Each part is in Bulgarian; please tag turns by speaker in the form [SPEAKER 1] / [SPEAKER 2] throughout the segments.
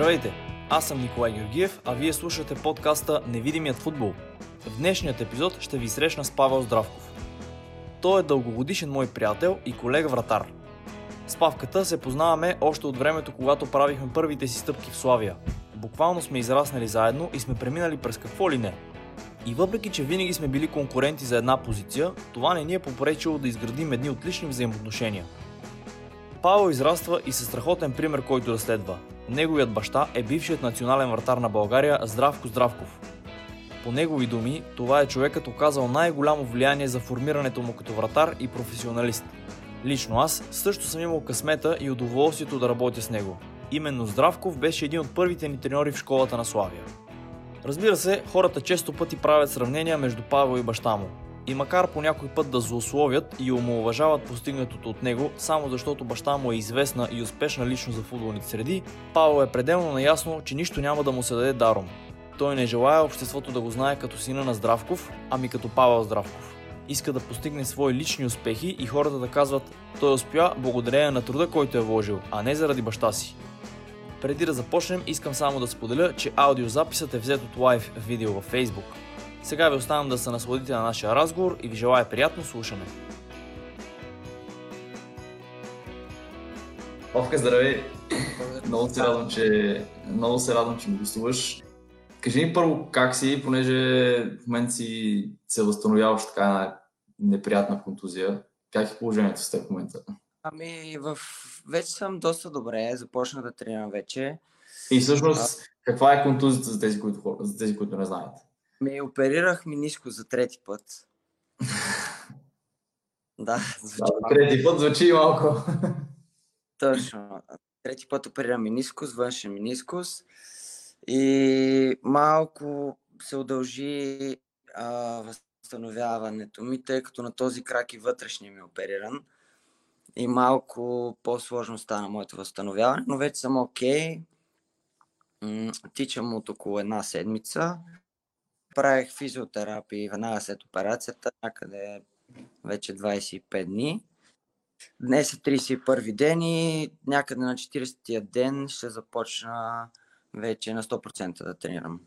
[SPEAKER 1] Здравейте! Аз съм Николай Георгиев, а вие слушате подкаста Невидимият футбол. В днешният епизод ще ви срещна с Павел Здравков. Той е дългогодишен мой приятел и колега вратар. С Павката се познаваме още от времето, когато правихме първите си стъпки в Славия. Буквално сме израснали заедно и сме преминали през какво ли не. И въпреки, че винаги сме били конкуренти за една позиция, това не ни е попречило да изградим едни отлични взаимоотношения – Павел израства и със страхотен пример, който да следва. Неговият баща е бившият национален вратар на България Здравко Здравков. По негови думи, това е човекът оказал най-голямо влияние за формирането му като вратар и професионалист. Лично аз също съм имал късмета и удоволствието да работя с него. Именно Здравков беше един от първите ни треньори в школата на Славия. Разбира се, хората често пъти правят сравнения между Павел и баща му. И макар по някой път да злословят и омалуважават постигнатото от него, само защото баща му е известна и успешна лично за футболните среди, Павел е пределно наясно, че нищо няма да му се даде даром. Той не желая обществото да го знае като сина на Здравков, ами като Павел Здравков. Иска да постигне свои лични успехи и хората да казват, той успя благодарение на труда, който е вложил, а не заради баща си. Преди да започнем, искам само да споделя, че аудиозаписът е взет от лайв видео във Facebook. Сега ви оставям да се насладите на нашия разговор и ви желая приятно слушане.
[SPEAKER 2] Овка, здравей! много се радвам, че, много се радвам, че ми гостуваш. Кажи ми първо как си, понеже в момента си се възстановяваш така на неприятна контузия. Как е положението с теб в момента?
[SPEAKER 3] Ами, в... вече съм доста добре, започна да тренирам вече.
[SPEAKER 2] И всъщност, каква е контузията за тези, които, за тези, които не знаят?
[SPEAKER 3] Ми оперирах миниско за трети път. да,
[SPEAKER 2] звучи да, трети път звучи малко.
[SPEAKER 3] Точно. Трети път оперирам минискус, външен минискус. И малко се удължи а, възстановяването ми, тъй като на този крак и вътрешния ми е опериран. И малко по-сложно стана моето възстановяване, но вече съм окей. Okay. Тичам от около една седмица правих физиотерапия веднага след операцията, някъде вече 25 дни. Днес е 31 ден и някъде на 40-тия ден ще започна вече на 100% да тренирам.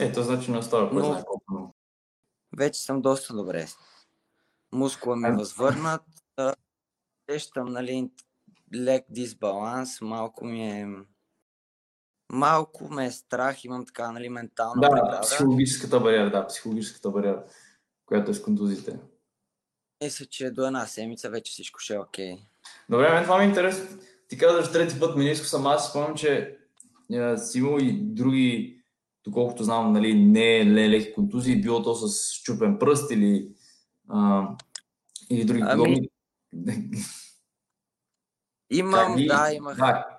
[SPEAKER 2] Ето, значи на 100%.
[SPEAKER 3] Но, вече съм доста добре. Мускула ми е възвърнат. Сещам, нали, лек дисбаланс, малко ми е малко ме е страх, имам така, нали, ментална
[SPEAKER 2] да, преграда. психологическата бариера, да, психологическата бариера, която е с контузите.
[SPEAKER 3] Мисля, че до една седмица вече всичко ще е окей. Okay.
[SPEAKER 2] Добре, мен това ми е интересно. Ти казваш трети път миниско съм, аз спомням, че е, си имал и други, доколкото знам, нали, не е леки контузии, било то с чупен пръст или, а, или други ами... подобни.
[SPEAKER 3] Имам, да, имах. Да,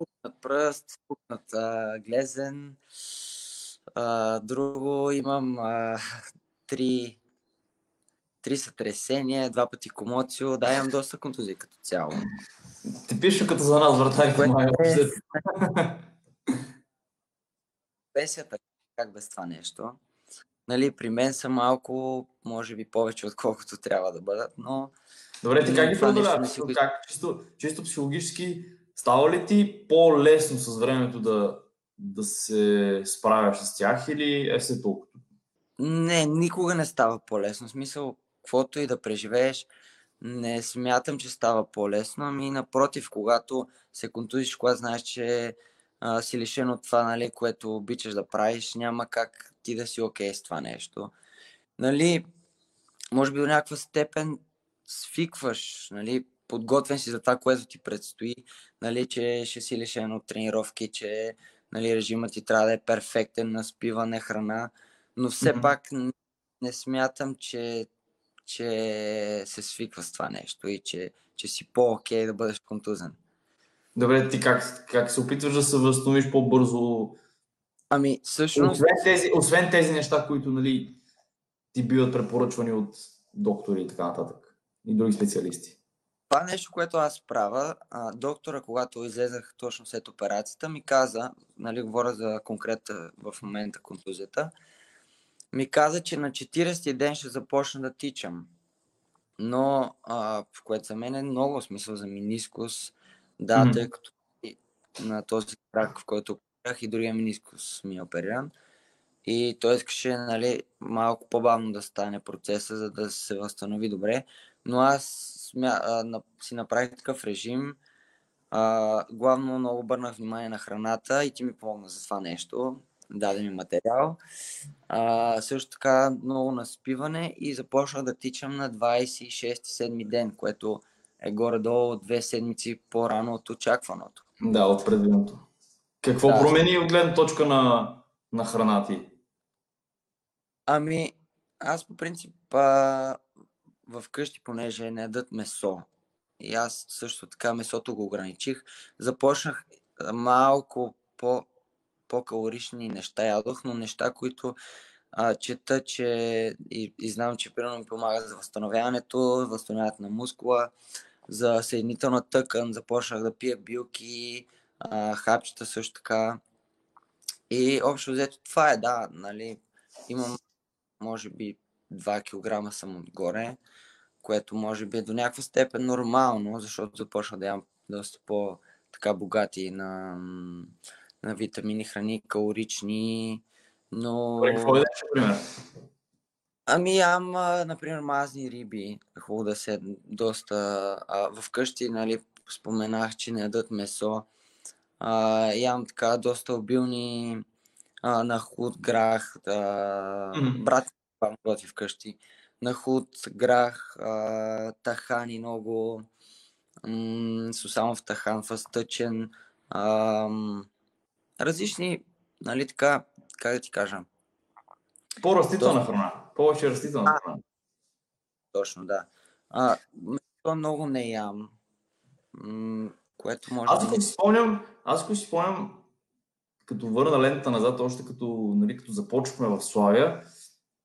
[SPEAKER 3] пукнат пръст, пукнат а, глезен. А, друго имам а, три, три сътресения, два пъти комоцио. Да, имам доста контузии като цяло.
[SPEAKER 2] пише като за нас, вратарите. Е...
[SPEAKER 3] Песията, как без това нещо. Нали, при мен са малко, може би повече, отколкото трябва да бъдат, но...
[SPEAKER 2] Добре, ти как ги преодоляваш? Как, чисто, чисто психологически Става ли ти по-лесно с времето да, да се справяш с тях или е все толкова?
[SPEAKER 3] Не, никога не става по-лесно. В смисъл, каквото и да преживееш, не смятам, че става по-лесно. Ами напротив, когато се контузиш, когато знаеш, че а, си лишен от това, нали, което обичаш да правиш, няма как ти да си окей okay с това нещо. Нали, може би до някаква степен свикваш, нали, подготвен си за това, което ти предстои, нали, че ще си лишен от тренировки, че нали, режимът ти трябва да е перфектен на спиване, храна, но все mm-hmm. пак не, не смятам, че, че се свиква с това нещо и че, че си по-окей да бъдеш контузен.
[SPEAKER 2] Добре, ти как, как се опитваш да се възстановиш по-бързо?
[SPEAKER 3] Ами, всъщност...
[SPEAKER 2] Освен тези, освен тези неща, които нали, ти биват препоръчвани от доктори и така нататък и други специалисти.
[SPEAKER 3] Това нещо, което аз правя, а, доктора, когато излезах точно след операцията, ми каза, нали, говоря за конкретна в момента контузията, ми каза, че на 40 ден ще започна да тичам. Но, а, в което за мен е много смисъл за минискус, да, mm. тъй като на този крак, в който оперирах и другия менискус ми е опериран. И той искаше нали, малко по-бавно да стане процеса, за да се възстанови добре. Но аз смя... а, на... си направих такъв режим. А, главно много обърнах внимание на храната и ти ми помогна за това нещо. Даде ми материал. А, също така много наспиване и започнах да тичам на 26-7 ден, което е горе-долу две седмици по-рано от очакваното.
[SPEAKER 2] Да, от предвиденото. Какво да. промени от гледна точка на, на храна ти?
[SPEAKER 3] Ами, аз по принцип а, в къщи, понеже не ядат месо, и аз също така месото го ограничих, започнах малко по, по-калорични неща ядох, но неща, които а, чета, че и, и знам, че примерно ми помага за възстановяването, възстановяването на мускула, за съединителна тъкан, започнах да пия билки, а, хапчета също така. И общо взето това е, да, нали, имам може би 2 кг съм отгоре, което може би е до някаква степен нормално, защото започна да ям доста по така богати на, на витамини, храни, калорични, но...
[SPEAKER 2] Какво е, пример?
[SPEAKER 3] Ами ям, например, мазни риби. Хубаво да се доста... А, вкъщи, нали, споменах, че не ядат месо. А, ям така доста обилни а, на худ грах. А. Брат готви вкъщи. На худ, грах, а, тахани много. М- в тахан, фастъчен. А, различни, нали така, как да ти кажа,
[SPEAKER 2] по-растителна храна. Повече растителна храна.
[SPEAKER 3] Точно, да. А, месо много не ям. М- което може
[SPEAKER 2] аз ако си спомням, аз ако си спомням, като върна лента назад, още като, нали, като започвахме в Славия,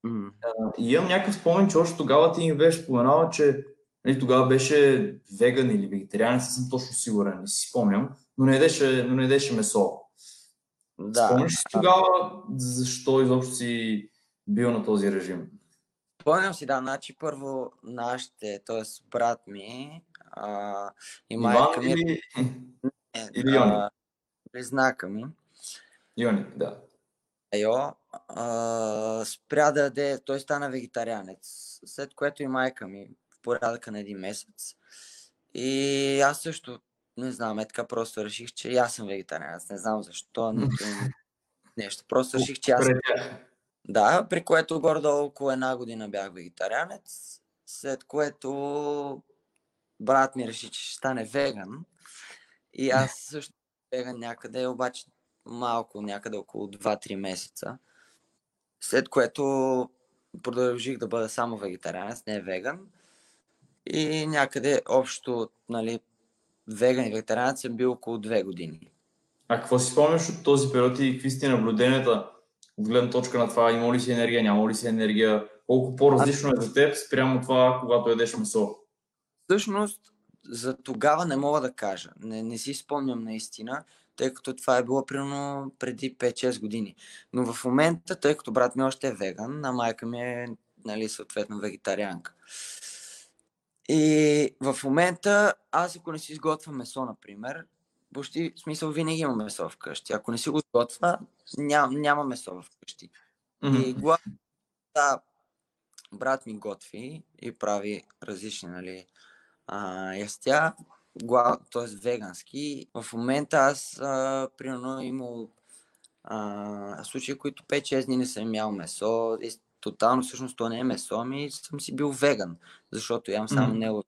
[SPEAKER 2] mm. и имам някакъв спомен, че още тогава ти ми беше споменала, че нали, тогава беше веган или вегетарианец, не съм точно сигурен, не си спомням, но не едеше, но не едеше месо. Да. Спомняш си тогава защо изобщо си бил на този режим?
[SPEAKER 3] Спомням си, да, значи първо нашите, т.е. брат ми а, и майка ми...
[SPEAKER 2] Или, или Йони?
[SPEAKER 3] Близнака ми.
[SPEAKER 2] Йони, да.
[SPEAKER 3] Айо, а, спря да яде, той стана вегетарианец, след което и майка ми в порядъка на един месец. И аз също, не знам, е така просто реших, че аз съм вегетарианец. Не знам защо, нито нещо. Просто реших, че аз съм да, при което гордо около една година бях вегетарианец, след което брат ми реши, че ще стане веган. И аз също веган някъде, обаче малко, някъде около 2-3 месеца. След което продължих да бъда само вегетарианец, не веган. И някъде общо, нали, веган и вегетарианец съм бил около 2 години.
[SPEAKER 2] А какво си спомняш от този период и какви сте наблюденията от гледна точка на това има ли си енергия, няма ли си енергия, колко по-различно е за теб спрямо това, когато ядеш месо?
[SPEAKER 3] Всъщност, за тогава не мога да кажа. Не, не си спомням наистина, тъй като това е било примерно преди 5-6 години. Но в момента, тъй като брат ми още е веган, а майка ми е нали, съответно вегетарианка. И в момента, аз ако не си изготвям месо, например, почти, в смисъл, винаги има месо вкъщи. Ако не си го готва, ням, няма месо вкъщи. Mm-hmm. И главно, да, брат ми готви и прави различни, нали, а, ястя, т.е. вегански. В момента аз, а, примерно, имал а, случаи, които 5-6 дни не съм ял месо. И тотално всъщност то не е месо, ами съм си бил веган, защото ям само mm-hmm. него.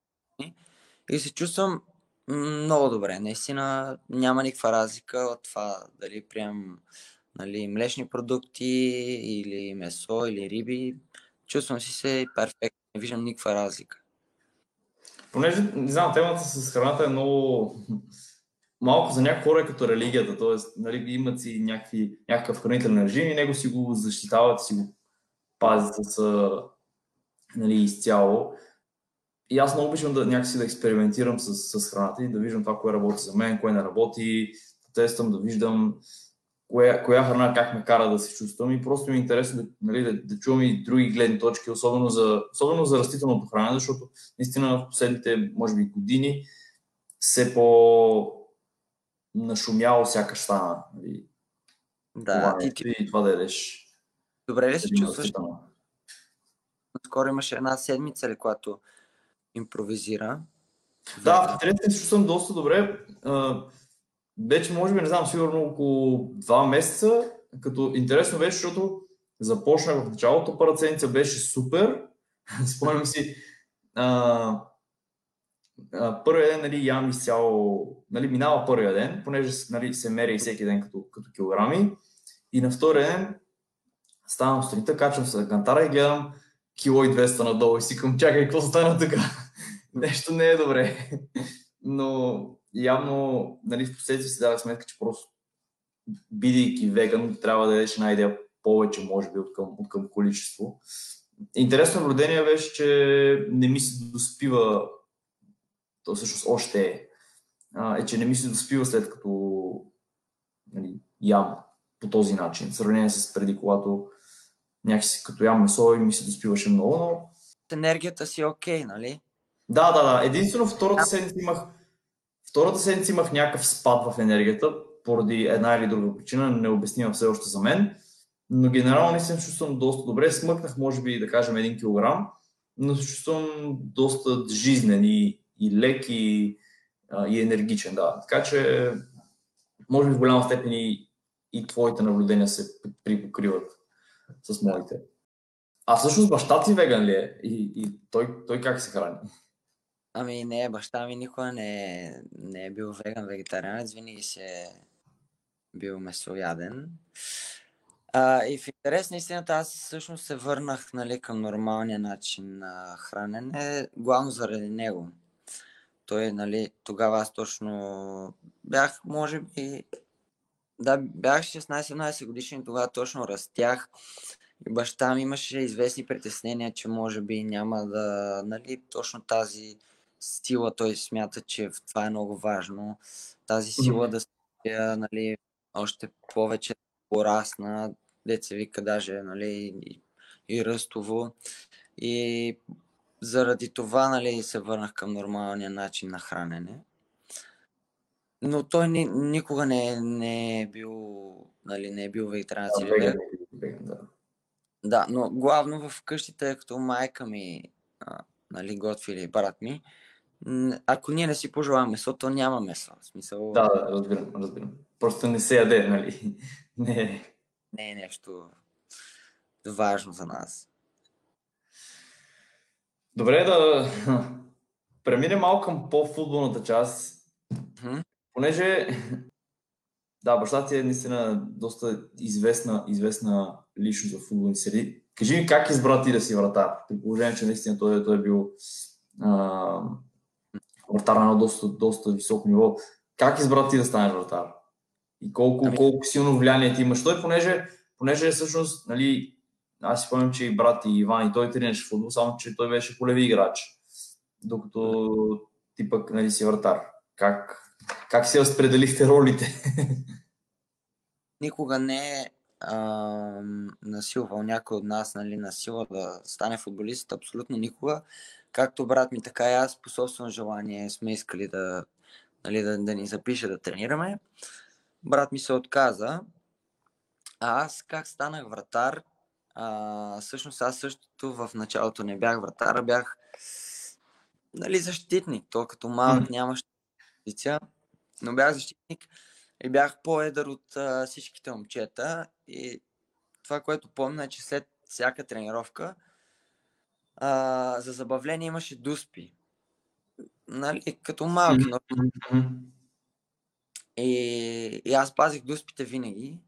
[SPEAKER 3] И се чувствам много добре. Наистина няма никаква разлика от това дали приемам нали, млечни продукти или месо или риби. Чувствам си се перфектно. Не виждам никаква разлика.
[SPEAKER 2] Понеже, не знам, темата с храната е много малко за някои хора е като религията, т.е. Нали, имат си някакви, някакъв хранителен режим и него си го защитават, си го пазят с нали, изцяло. И аз много обичам да някакси да експериментирам с, с храната и да виждам това, кое работи за мен, кое не работи, да тествам, да виждам коя, коя храна как ме кара да се чувствам и просто ми е интересно да, нали, да, да чувам и други гледни точки, особено за, особено за растителното хранене, защото наистина в последните, може би, години все по нашумяло сякаш стана. Нали,
[SPEAKER 3] Да,
[SPEAKER 2] това,
[SPEAKER 3] ти, ти
[SPEAKER 2] и това да ядеш.
[SPEAKER 3] добре ли се чувстваш? Скоро имаше една седмица, ли, която импровизира.
[SPEAKER 2] Да, в интерес се чувствам доста добре. А, вече, може би, не знам, сигурно около два месеца, като интересно беше, защото започнах в началото, първата беше супер. Спомням си, а, а, първия ден нали, ям изцяло, нали, минава първия ден, понеже нали, се меря всеки ден като, като килограми. И на втория ден ставам сутринта, качвам се на кантара и гледам кило и 200 надолу и си към чакай, какво стана така? Нещо не е добре. Но явно, нали, в последствие си дадах сметка, че просто бидейки веган, трябва да ядеш една идея повече, може би, от към, от към количество. Интересно наблюдение беше, че не ми се доспива, то всъщност още е, е, че не ми се доспива след като нали, ям по този начин, в сравнение с преди, когато някакси като ям месо и ми се доспиваше много, но
[SPEAKER 3] Енергията си е окей, нали?
[SPEAKER 2] да, да, да. Единствено втората седмица имах, втората седмица имах някакъв спад в енергията, поради една или друга причина, необяснима все още за мен. Но генерално не се чувствам доста добре. Смъкнах, може би, да кажем, един килограм, но се чувствам доста жизнен и, и лек и, а, и енергичен. Да. Така че, може би в голяма степен и, и твоите наблюдения се припокриват с моите. А всъщност баща ти веган ли е? И, и той, той как се храни?
[SPEAKER 3] Ами не, баща ми никога не, е- не е бил веган, вегетарианец, винаги си е бил месояден. А, и в интерес на истината аз всъщност се върнах нали, към нормалния начин на хранене, главно заради него. Той, нали, тогава аз точно бях, може би, да, бях 16-17 годишен, тогава точно растях. И баща ми имаше известни притеснения, че може би няма да, нали, точно тази сила, той смята, че това е много важно. Тази сила да се нали, още повече да порасна, деца вика даже, нали, и, и ръстово. И заради това, нали, се върнах към нормалния начин на хранене. Но той ни, никога не, е- не е бил, нали, не е бил вегетарианец
[SPEAKER 2] веган.
[SPEAKER 3] веган,
[SPEAKER 2] да.
[SPEAKER 3] Да, но главно в къщи, тъй като майка ми а, нали, готви или брат ми, ако ние не си пожелаваме месо, то няма месо. В смисъл,
[SPEAKER 2] Да, да, разбирам, разбирам. Просто не се яде, нали? Не е.
[SPEAKER 3] не е нещо важно за нас.
[SPEAKER 2] Добре да преминем малко към по-футболната част,
[SPEAKER 3] Мгм.
[SPEAKER 2] понеже да, баща ти е наистина доста известна, известна личност в футболни среди. Кажи ми как избра ти да си вратар? При положение, че наистина той, той е бил а, вратар на доста, доста високо ниво. Как избра ти да станеш вратар? И колко,
[SPEAKER 3] Ами-
[SPEAKER 2] колко силно влияние ти имаш? Той, понеже, понеже всъщност, нали, аз си спомням, че и брат и Иван и той тренираше футбол, само че той беше полеви играч. Докато ти пък нали, си вратар. Как, как си разпределихте ролите?
[SPEAKER 3] Никога не е насилвал някой от нас нали, на сила да стане футболист, абсолютно никога. Както брат ми, така и аз по собствено желание сме искали да, нали, да, да ни запише да тренираме. Брат ми се отказа. А аз как станах вратар? А, всъщност аз същото в началото не бях вратар, а бях нали, защитник. То като малък
[SPEAKER 2] Мгм.
[SPEAKER 3] нямаше позиция, но бях защитник и бях по-едър от а, всичките момчета. И това, което помня е, че след всяка тренировка а, за забавление имаше дуспи. Нали, като малки, но и, и аз пазих дуспите винаги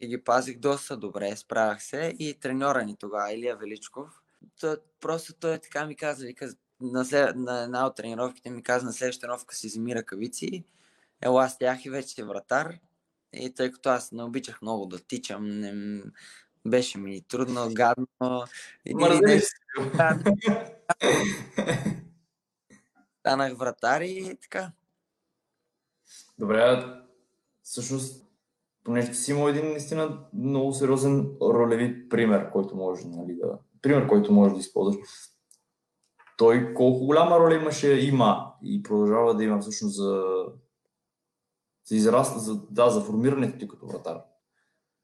[SPEAKER 3] и ги пазих доста добре, справях се и треньора ни тогава, Илия Величков, той, просто той така ми каза, вика, на, след, на една от тренировките ми каза, на следващата тренировка си вземи ръкавици, ела с тях и вече си вратар. И тъй като аз не обичах много да тичам, не, беше ми трудно, гадно. И,
[SPEAKER 2] Мързелив си.
[SPEAKER 3] станах вратар и така.
[SPEAKER 2] Добре, всъщност, понеже си имал един наистина много сериозен ролеви пример, който може нали, да... Пример, който може да използваш. Той колко голяма роля имаше, има и продължава да има всъщност за, за, израст, за, да, за формирането ти като вратар?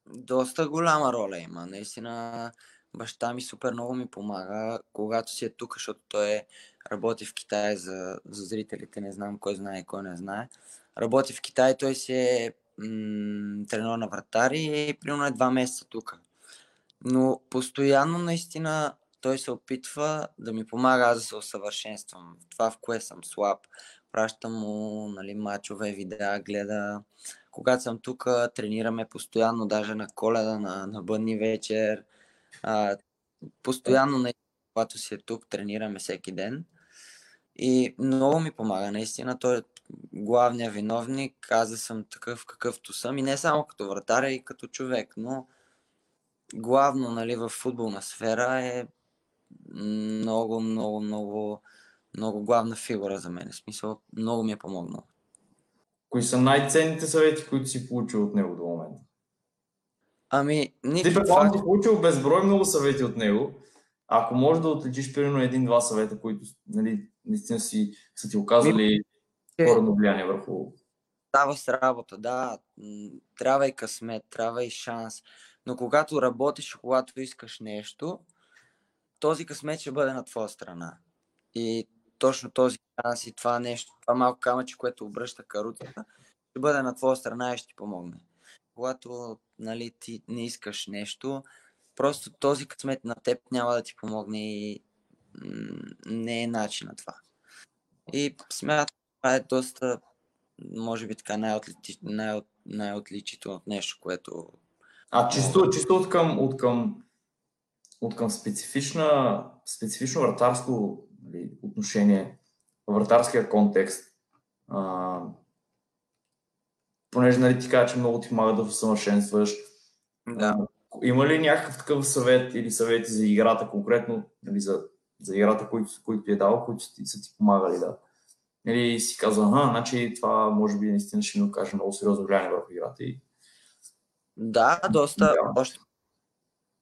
[SPEAKER 3] Доста голяма роля има. Наистина баща ми супер много ми помага, когато си е тук, защото той е, работи в Китай за, за зрителите, не знам кой знае и кой не знае. Работи в Китай, той си е тренер на вратари и примерно е два месеца тук. Но постоянно наистина той се опитва да ми помага аз да се усъвършенствам. Това в кое съм слаб. Пращам му нали, мачове, видеа, гледа. Когато съм тук, тренираме постоянно, даже на коледа, на, на бъдни вечер. А, постоянно, не, когато си е тук, тренираме всеки ден. И много ми помага, наистина. Той е главният виновник. Аз съм такъв какъвто съм. И не само като вратаря, и като човек. Но главно нали, в футболна сфера е много, много, много, много главна фигура за мен. В смисъл, много ми е помогнал.
[SPEAKER 2] Кои са най-ценните съвети, които си получил от него до момента?
[SPEAKER 3] Ами,
[SPEAKER 2] Ти
[SPEAKER 3] никакъв
[SPEAKER 2] предполагам, си получил безброй много съвети от него. Ако можеш да отличиш примерно един-два съвета, които нали, наистина си, са ти оказали
[SPEAKER 3] Е.
[SPEAKER 2] коренно влияние върху...
[SPEAKER 3] Става с работа, да. Трябва и късмет, трябва и шанс. Но когато работиш, когато искаш нещо, този късмет ще бъде на твоя страна. И точно този шанс и това нещо, това малко камъче, което обръща каруцата, ще бъде на твоя страна и ще ти помогне. Когато нали, ти не искаш нещо, просто този късмет на теб няма да ти помогне и не е начин на това. И смятам, това е доста, може би така най-отличи, най- най-отличително нещо, което
[SPEAKER 2] А чисто, чисто от към, от към, от към специфична, специфично вратарско нали, отношение, вратарския контекст, а, понеже нали, ти кажа, че много ти помага да усъвършенстваш,
[SPEAKER 3] да.
[SPEAKER 2] А, Има ли някакъв такъв съвет или съвети за играта конкретно, нали, за, за играта, които, които ти е дал, които ти, са ти помагали да? Или си казва, ага, значи това може би наистина ще ми окаже много сериозно влияние върху играта. И...
[SPEAKER 3] Да, доста.
[SPEAKER 2] Да.
[SPEAKER 3] Още,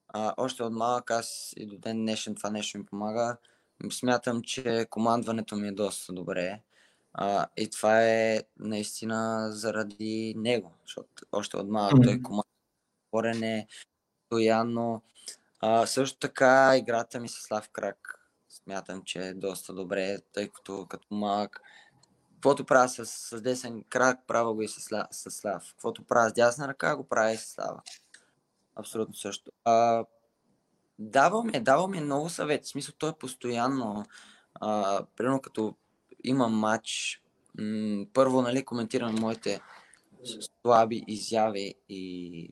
[SPEAKER 3] а, още от малък аз и до ден днешен това нещо ми помага. Смятам, че командването ми е доста добре. А, и това е наистина заради него, защото още от малък той
[SPEAKER 2] Мгм.
[SPEAKER 3] командва говорене, постоянно. А, също така играта ми с Слав Крак смятам, че е доста добре, тъй като като малък Каквото правя с, с десен крак, правя го и с, с Слав. Каквото правя с дясна ръка, го правя и с Слава. Абсолютно също. А, давал ми, е, давал ми е много съвети. В смисъл, той е постоянно. А, примерно като имам матч, м- първо, нали, коментирам моите слаби изяви и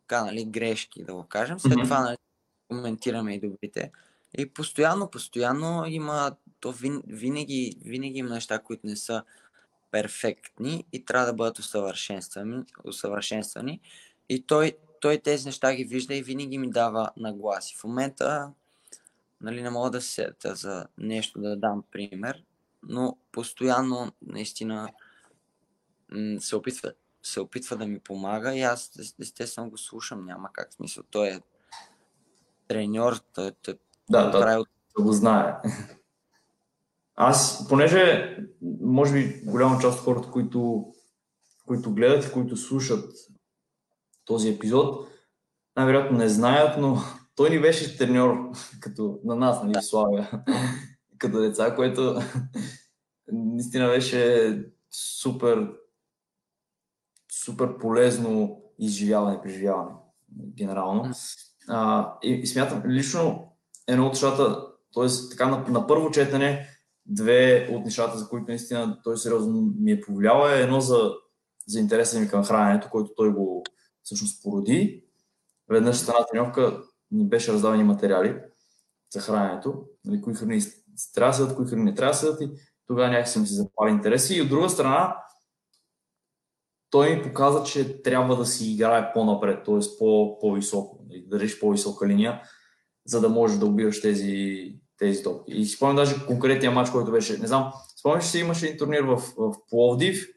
[SPEAKER 3] така, нали, грешки, да го кажем. След
[SPEAKER 2] Мгм.
[SPEAKER 3] това, нали, коментираме и добрите. И постоянно, постоянно има, то вин, винаги, винаги има неща, които не са перфектни и трябва да бъдат усъвършенствани. усъвършенствани. И той, той тези неща ги вижда и винаги ми дава нагласи. В момента нали, не мога да се сета за нещо да дам пример, но постоянно наистина се опитва, се опитва да ми помага и аз ес- естествено го слушам, няма как смисъл. Той е треньор, той, той,
[SPEAKER 2] Да, да,
[SPEAKER 3] прави от
[SPEAKER 2] да го знае. Аз, понеже, може би, голяма част от хората, които, които гледат и които слушат този епизод, най-вероятно не знаят, но той ни беше треньор, като на нас, нали, в Славия, като деца, което наистина беше супер, супер полезно изживяване, преживяване, генерално. А, и, и смятам, лично едно от нещата, т.е. така на, на първо четене, две от нещата, за които наистина той сериозно ми е повлиял, е едно за, за интереса ми към храненето, който той го всъщност породи. Веднъж с една тренировка ни беше раздавани материали за храненето, нали, кои храни трябва да седат, кои храни не трябва да седат и тогава някакси ми се запали интереси. И от друга страна, той ми показа, че трябва да си играе по-напред, т.е. По, по-високо, нали, да държиш по-висока линия, за да можеш да убиваш тези, тези топки. И си спомням даже конкретния матч, който беше, не знам, спомняш си, имаше един турнир в, в Пловдив.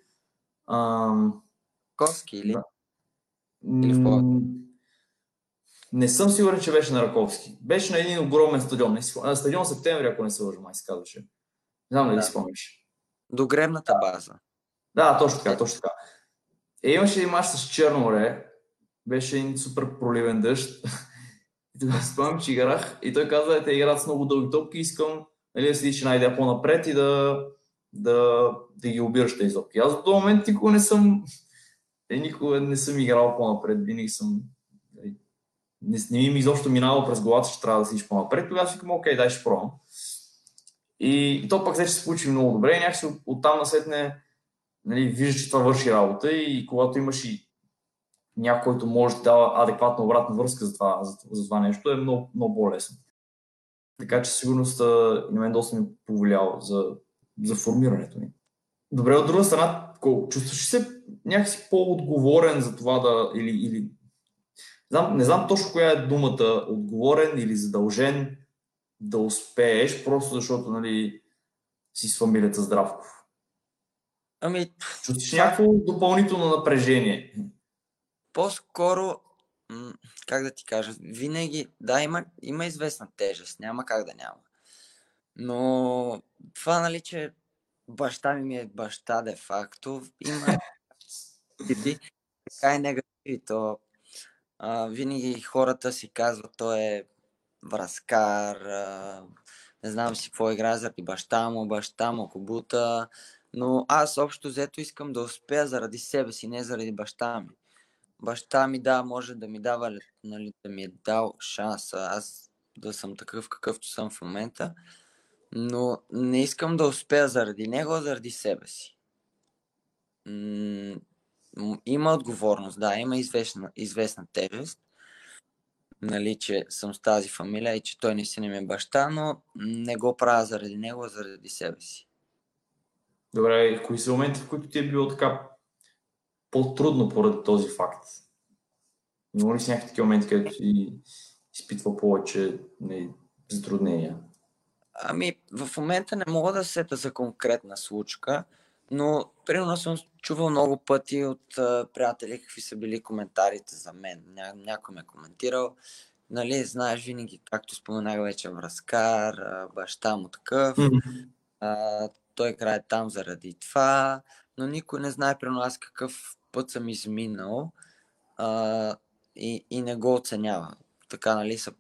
[SPEAKER 2] Ам,
[SPEAKER 3] Коски или?
[SPEAKER 2] Да.
[SPEAKER 3] Или в
[SPEAKER 2] не съм сигурен, че беше на Раковски. Беше на един огромен стадион. На стадион Септември, ако не се лъжа, май се казваше. Не знам дали
[SPEAKER 3] Да.
[SPEAKER 2] си.
[SPEAKER 3] До гребната база.
[SPEAKER 2] Да, точно така, точно така. Е, имаше един мач с Черно море. Беше един супер проливен дъжд. И тогава спомням, че играх и той каза, те играят с много дълги топки, искам нали, да седиш една идея по-напред и да, да, да ги обираш тези топки. Аз до този момент никога не съм, е, никога не съм играл по-напред, винаги съм нали, не, не ми изобщо минало през главата, че трябва да седиш по-напред. Тогава си викам, окей, дай ще пробвам. И, и то пък вече се получи много добре и някакси от, оттам насетне нали, виждаш, че това върши работа и когато имаш и някой, който може да дава адекватна обратна връзка за това, за, за това нещо, е много, много по-лесно. Така че сигурност на мен доста ми повлиял за, за формирането ми. Добре, от друга страна, чувстваш се някакси по-отговорен за това да, или, или знам, не знам точно коя е думата, отговорен или задължен да успееш, просто защото нали, си с фамилията Здравков.
[SPEAKER 3] Ами...
[SPEAKER 2] Чувстваш някакво допълнително напрежение?
[SPEAKER 3] По-скоро, как да ти кажа, винаги, да, има, има известна тежест, няма как да няма. Но това, нали, че баща ми ми е баща де-факто, има така е негативи, то а, винаги хората си казват, той е връзкар, а, не знам си какво играе заради баща му, баща му, кобута, но аз общо взето искам да успея заради себе си, не заради баща ми. Баща ми, да, може да ми дава, нали, да ми е дал шанса аз да съм такъв какъвто съм в момента, но не искам да успея заради него, а заради себе си. Има отговорност, да, има известна, известна тежест, нали, че съм с тази фамилия и че той не си не ми е баща, но не го правя заради него, а заради себе си.
[SPEAKER 2] Добре, кои са моменти, в които ти е било така по-трудно поради този факт? Има ли си някакви такива моменти, където си изпитва повече не, затруднения?
[SPEAKER 3] Ами, в момента не мога да сета за конкретна случка, но примерно съм чувал много пъти от а, приятели какви са били коментарите за мен. Ня, някой ме е коментирал, нали, знаеш винаги, както споменах вече, връзкар, баща му такъв, mm-hmm. а, той играе там заради това, но никой не знае при нас какъв път съм изминал а, и, и не го оценява. Така, нали, са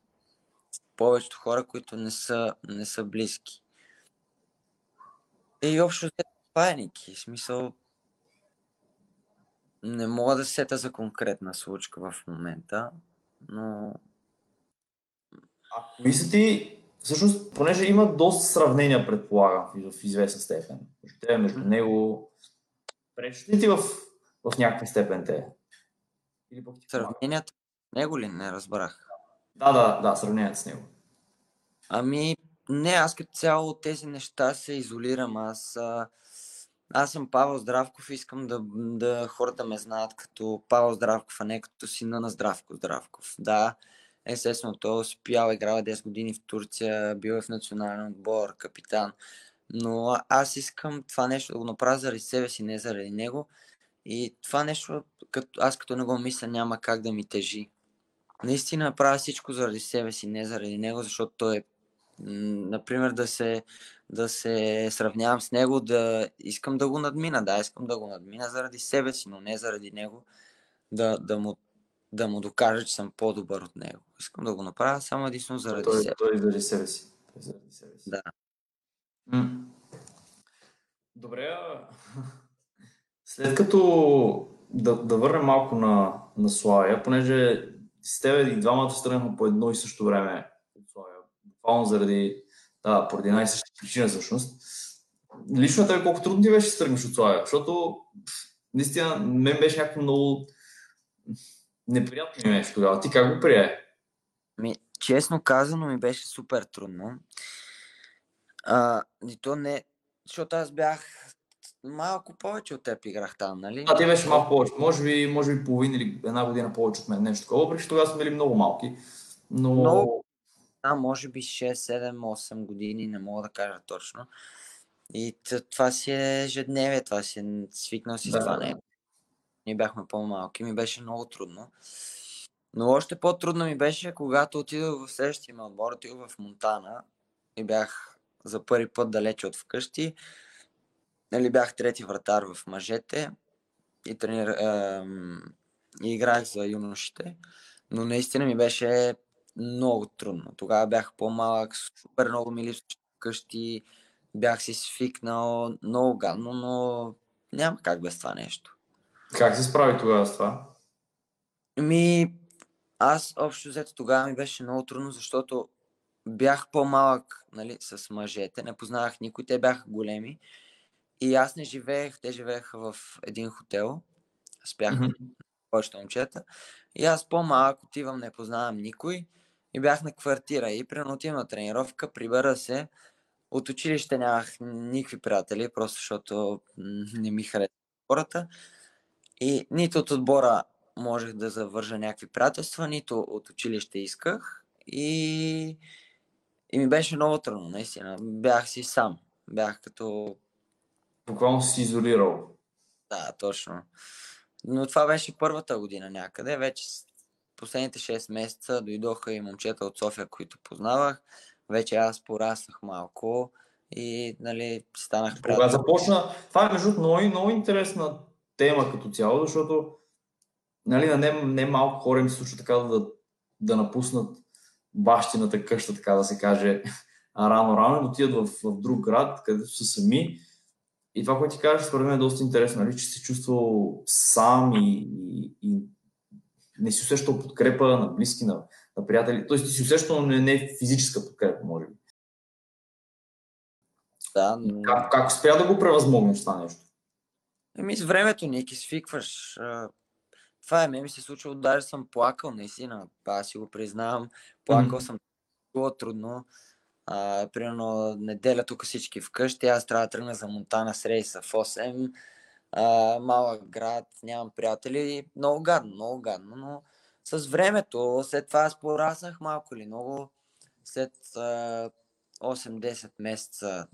[SPEAKER 3] повечето хора, които не са, не са близки. И общо това Ники. В смисъл, не мога да сета за конкретна случка в момента, но...
[SPEAKER 2] А кои са ти, всъщност, понеже има доста сравнения, предполагам, в известна степен. Между те, между него. Пречат ли ти в, в някаква степен те?
[SPEAKER 3] Или пък ти Сравненията? Него ли? Не разбрах.
[SPEAKER 2] Да, да, да, сравненията с него.
[SPEAKER 3] Ами, не, аз като цяло тези неща се изолирам. Аз, аз съм Павел Здравков и искам да, да хората ме знаят като Павел Здравков, а не като сина на Здравко Здравков. Да, естествено, той е успял, играл 10 години в Турция, бил е в национален отбор, капитан. Но аз искам това нещо да го направя заради себе си, не заради него. И това нещо, като, аз като не го мисля, няма как да ми тежи. Наистина правя всичко заради себе си, не заради него, защото той е например, да се, да се сравнявам с него, да искам да го надмина. Да, искам да го надмина заради себе си, но не заради него. Да, да, му, да му докажа, че съм по-добър от него. Искам да го направя само единствено заради
[SPEAKER 2] той,
[SPEAKER 3] себе.
[SPEAKER 2] Той заради себе си. Той заради себе си.
[SPEAKER 3] Да.
[SPEAKER 2] М- Добре, след като да, да върнем малко на, на Славия, понеже с тебе и двамата стръгнахме по едно и също време буквално заради, да, поради една и съща причина всъщност. Лично тебе колко трудно ти беше да тръгнеш от Славия, защото наистина мен беше някакво много неприятно нещо тогава. Ти как го прие?
[SPEAKER 3] Ми, честно казано ми беше супер трудно. А, и то не, защото аз бях малко повече от теб играх там, нали?
[SPEAKER 2] А, ти беше малко повече. Може би, може би половин или една година повече от мен, нещо такова, въпреки че тогава сме били много малки. Но...
[SPEAKER 3] Много, а, може би 6, 7, 8 години, не мога да кажа точно. И това си е ежедневие, това си е свикнал си да. с това. Не. Ние бяхме по-малки, ми беше много трудно. Но още по-трудно ми беше, когато отидох в следващия ми отбор, отидох в Монтана и бях за първи път далече от вкъщи. Нали, бях трети вратар в мъжете и, тренир, а, и играх за юношите, но наистина ми беше много трудно. Тогава бях по-малък, супер много ми липсваше вкъщи, бях си свикнал, много гадно, но няма как без това нещо.
[SPEAKER 2] Как се справи тогава с това?
[SPEAKER 3] Ми, аз общо взето тогава ми беше много трудно, защото бях по-малък нали, с мъжете, не познавах никой, те бяха големи и аз не живеех, те живееха в един хотел, спяха mm-hmm. повечето момчета и аз по-малък отивам, не познавам никой и бях на квартира и примерно отивам на тренировка, прибера се, от училище нямах никакви приятели, просто защото не ми харесва хората и нито от отбора можех да завържа някакви приятелства, нито от училище исках и и ми беше много трудно, наистина. Бях си сам. Бях като...
[SPEAKER 2] Буквално си изолирал.
[SPEAKER 3] Да, точно. Но това беше първата година някъде. Вече последните 6 месеца дойдоха и момчета от София, които познавах. Вече аз пораснах малко и нали, станах
[SPEAKER 2] приятел. Кога започна, това е между много, много интересна тема като цяло, защото нали, на не, не малко хора им се случва така да, да напуснат бащината къща, така да се каже, рано-рано, да отидат в, в друг град, където са сами. И това, което ти кажеш, според мен е доста интересно, нали, че се чувствал сам и, и, и не си усещал подкрепа на близки, на, на приятели. Тоест ти си усещал, но не, не физическа подкрепа, може би.
[SPEAKER 3] Да, но...
[SPEAKER 2] Как, как успя да го превъзмогнеш това нещо?
[SPEAKER 3] Еми, с времето Ники свикваш това е, ми се случва, даже съм плакал, наистина, аз си го признавам, плакал mm-hmm. съм било трудно. А, примерно неделя тук всички вкъщи, аз трябва да тръгна за Монтана с рейса в 8, а, малък град, нямам приятели, много гадно, много гадно, но с времето, след това аз пораснах малко или много, след а, 8-10 месеца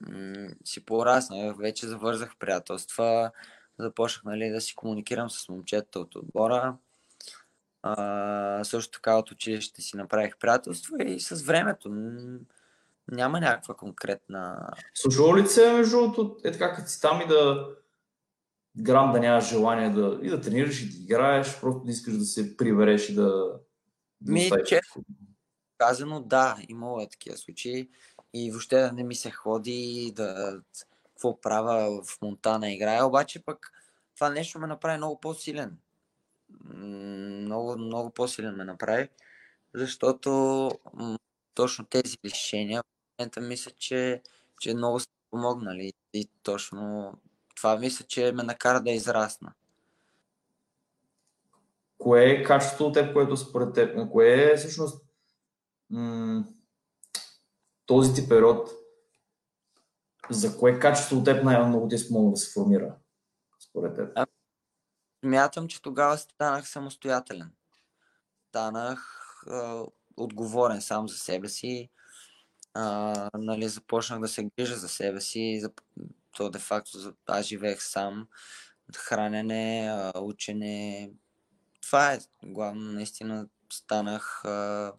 [SPEAKER 3] м- си пораснах, вече завързах приятелства, започнах нали, да си комуникирам с момчета от отбора. А, също така от училище си направих приятелство и с времето няма някаква конкретна...
[SPEAKER 2] Случвало ли се, между другото, е така, като си там и да грам да нямаш желание да, и да тренираш и да играеш, просто да искаш да се прибереш и да...
[SPEAKER 3] да Ми, честно казано, да, имало е такива случаи. И въобще да не ми се ходи да какво правя в Монтана играя, обаче пък това нещо ме направи много по-силен. Много, много по-силен ме направи, защото точно тези лишения в момента мисля, че, че много са помогнали. И точно това мисля, че ме накара да израсна.
[SPEAKER 2] Кое е качеството от теб, което според теб, кое е всъщност м- този ти период за кое качество от теб най-много ти смогна да се формира, според теб?
[SPEAKER 3] Смятам, че тогава станах самостоятелен. Станах а, отговорен сам за себе си. А, нали, започнах да се грижа за себе си. За, то де-факто аз живеех сам. Хранене, учене. Това е главно. Наистина станах. А,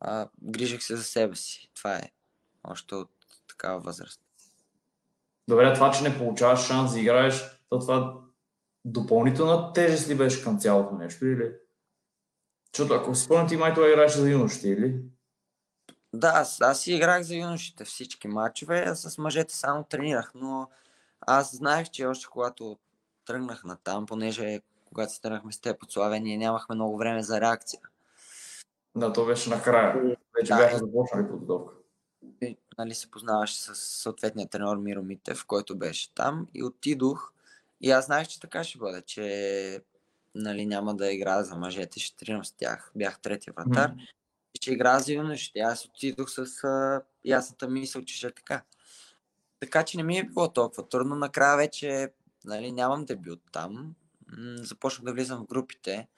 [SPEAKER 3] а, грижих се за себе си. Това е. Още от такава възраст.
[SPEAKER 2] Добре, това, че не получаваш шанс да играеш, то това допълнителна тежест ли беше към цялото нещо или? Защото ако спомням, ти май това играеш за юношите, или?
[SPEAKER 3] Да, аз, аз си играх за юношите всички матчове, а с мъжете само тренирах, но аз знаех, че още когато тръгнах на там, понеже когато се тръгнахме с теб от Славя, ние нямахме много време за реакция.
[SPEAKER 2] Да, то беше накрая. Вече да, бяха започнали подготовка
[SPEAKER 3] нали, се познаваше с съответния тренер Миро Митев, който беше там и отидох и аз знаех, че така ще бъде, че нали, няма да игра за мъжете, ще тренирам с тях. Бях третия вратар mm-hmm. Ще игра за юношите. Аз отидох с а, ясната мисъл, че ще е така. Така че не ми е било толкова трудно. Накрая вече нали, нямам дебют там. Започнах да влизам в групите.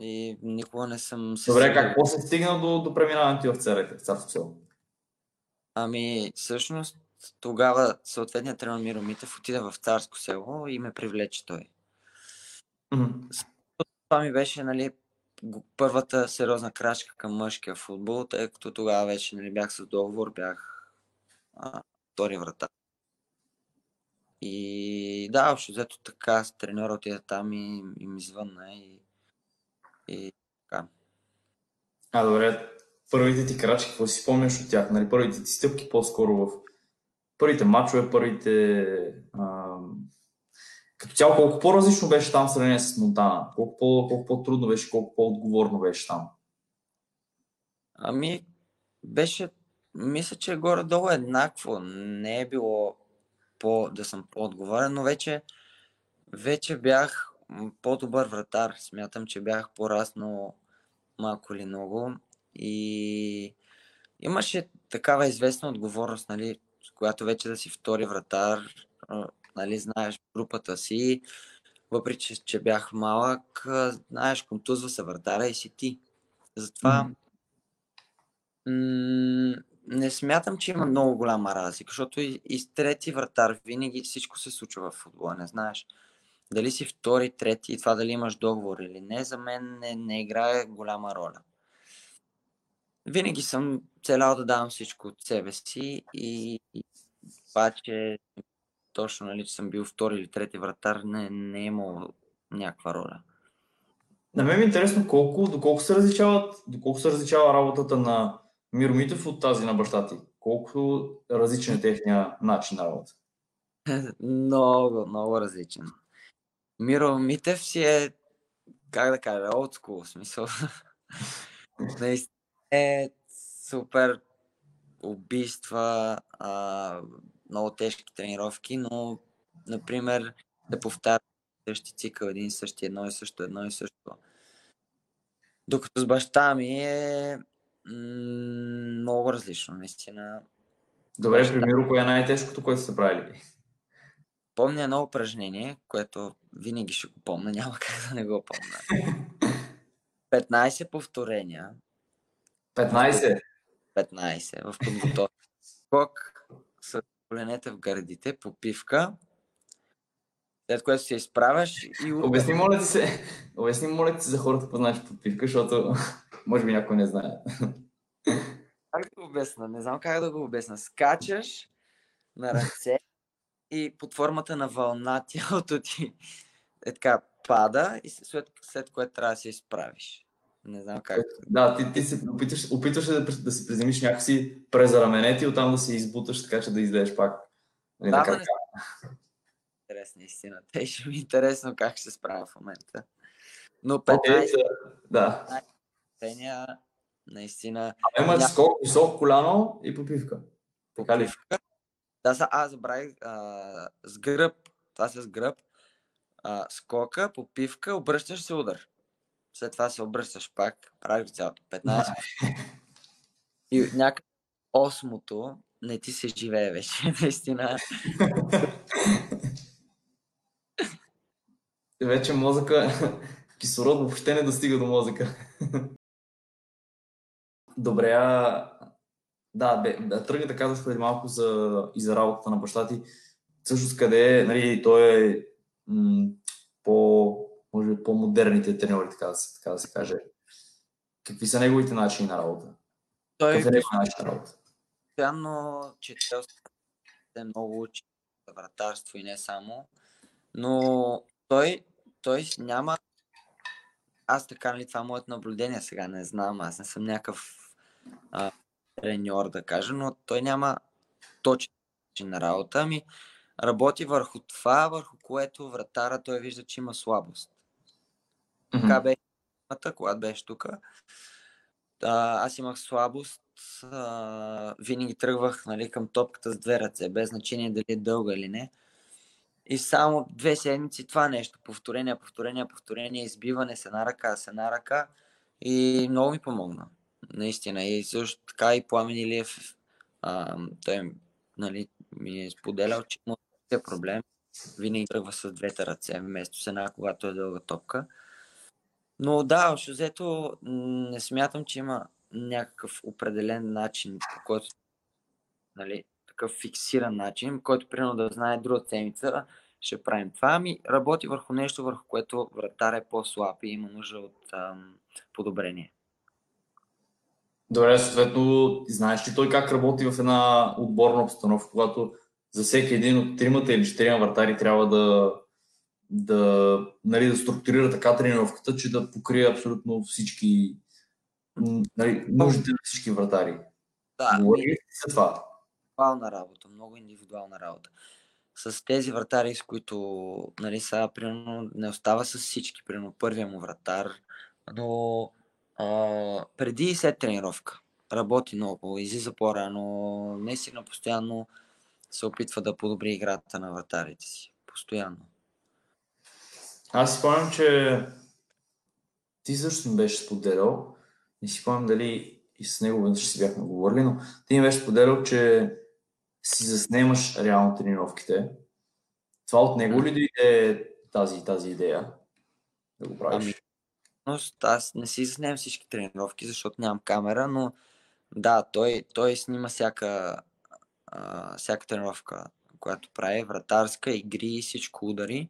[SPEAKER 3] И никога не съм
[SPEAKER 2] се... Добре, как после стигна до, до преминаването в ЦРК, в Царство село?
[SPEAKER 3] Ами, всъщност, тогава съответният тренер Миро Митев отида в Царско село и ме привлече той.
[SPEAKER 2] Mm-hmm.
[SPEAKER 3] Това ми беше, нали, първата сериозна крачка към мъжкия футбол, тъй като тогава вече нали, бях с договор, бях а, втори врата. И да, общо взето така, с треньора отида там и, и ми звънна и, и така.
[SPEAKER 2] А, добре. Първите ти крачки, какво си спомняш от тях? Нали, първите ти стъпки по-скоро в първите матчове, първите... А... Като цяло, колко по-различно беше там в сравнение с Монтана? Колко, по, колко по-трудно беше, колко по-отговорно беше там?
[SPEAKER 3] Ами, беше, мисля, че горе-долу еднакво. Не е било по, да съм по-отговорен, но вече, вече бях по-добър вратар. Смятам, че бях пораснал малко или много и имаше такава известна отговорност, нали, която вече да си втори вратар, нали, знаеш групата си, въпреки че бях малък, знаеш, контузва се вратаря и си ти. Затова м- не смятам, че има много голяма разлика, защото и, и с трети вратар винаги всичко се случва в футбола, не знаеш. Дали си втори, трети и това дали имаш договор или не, за мен не, не играе голяма роля. Винаги съм целял да давам всичко от себе си и, и това, че точно, нали, че съм бил втори или трети вратар, не, не е имало някаква роля.
[SPEAKER 2] На мен е интересно колко, доколко се различават, доколко се различава работата на Миро Митев от тази на баща ти. Колко различен е техния начин на работа?
[SPEAKER 3] много, много различен. Миро Митев си е, как да кажа, old school, смисъл. Наистина е супер убийства, а, много тежки тренировки, но, например, да повтаря същи цикъл, един и същи, едно и също, едно и също. Докато с баща ми е м- много различно, наистина.
[SPEAKER 2] Добре, баща... примерно, кое е най-тежкото, което сте правили?
[SPEAKER 3] Помня едно упражнение, което винаги ще го помня, няма как да не го помня. 15 повторения.
[SPEAKER 2] 15?
[SPEAKER 3] 15 в подготовка. Скок с коленете в гърдите, попивка, след което се изправяш и...
[SPEAKER 2] Обясни, моля ти се, обясни, моля ти се за хората, по знаеш попивка, защото може би някой не знае.
[SPEAKER 3] Как да го обясна? Не знам как да го обясна. Скачаш на ръце и под формата на вълна тялото ти е така пада и след, след което трябва да се изправиш. Не знам как.
[SPEAKER 2] Да, ти, ти се опитваш, опитваш да, да се приземиш някакси през раменете и оттам да се избуташ, така че да излезеш пак.
[SPEAKER 3] Нали, да, така, не... Интересна истина. Те ще ми е интересно как ще се справя в момента. Но 15... Okay,
[SPEAKER 2] да.
[SPEAKER 3] Тения, наистина...
[SPEAKER 2] А има ня... скок, висок коляно и попивка. Така ли?
[SPEAKER 3] Да, са, аз забравих а, с гръб. Това с гръб. А, скока, попивка, обръщаш се удар след това се обръщаш пак, правиш цялото 15 и някакъв осмото не ти се живее вече, наистина.
[SPEAKER 2] вече мозъка, кислород въобще не достига до мозъка. Добре, а... Да, бе, да, тръгна да казах преди малко за, и за работата на баща ти. Всъщност къде, е, нали, той е м- по може би по-модерните треньори, така да, се, така да се каже. Какви са неговите начини на работа?
[SPEAKER 3] Той
[SPEAKER 2] Какъв е неговите начин на работа?
[SPEAKER 3] Постоянно чете е много учи за вратарство и не само, но той, той няма аз така ли това е моето наблюдение сега, не знам, аз не съм някакъв а, треньор да кажа, но той няма точен начин на работа, ами работи върху това, върху което вратара той вижда, че има слабост. Mm-hmm. Така беше, когато беше тук. Аз имах слабост, а, винаги тръгвах нали, към топката с две ръце, без значение дали е дълга или не. И само две седмици това нещо. Повторение, повторение, повторение, избиване с една ръка, с една ръка. И много ми помогна. Наистина. И също така и Пламен Илиев, а, той нали, ми е споделял, че му е проблем. Винаги тръгва с двете ръце, вместо с една, когато е дълга топка. Но да, общо взето не смятам, че има някакъв определен начин, по който нали, такъв фиксиран начин, който примерно да знае друга седмица ще правим това. Ами работи върху нещо, върху което вратар е по-слаб и има нужда от ам, подобрение.
[SPEAKER 2] Добре, съответно, знаеш ли той как работи в една отборна обстановка, когато за всеки един от тримата или четирима вратари трябва да, да, нали, да структурира така тренировката, че да покрие абсолютно всички нали, нуждите на всички вратари.
[SPEAKER 3] Да,
[SPEAKER 2] Говори
[SPEAKER 3] ми-
[SPEAKER 2] за това?
[SPEAKER 3] индивидуална работа, много индивидуална работа. С тези вратари, с които, нали, сега, примерно, не остава с всички, примерно, първия му вратар, но а, преди и след тренировка работи много, излиза по-рано, наистина постоянно се опитва да подобри играта на вратарите си. Постоянно.
[SPEAKER 2] Аз си спомням, че ти също ми беше споделял, не си спомням дали и с него веднъж си бяхме говорили, но ти ми беше споделял, че си заснемаш реално тренировките. Това от него ли дойде тази, тази идея да го правиш?
[SPEAKER 3] Ами, аз не си заснемам всички тренировки, защото нямам камера, но да, той, той снима всяка, а, всяка тренировка, която прави, вратарска, игри, всичко удари.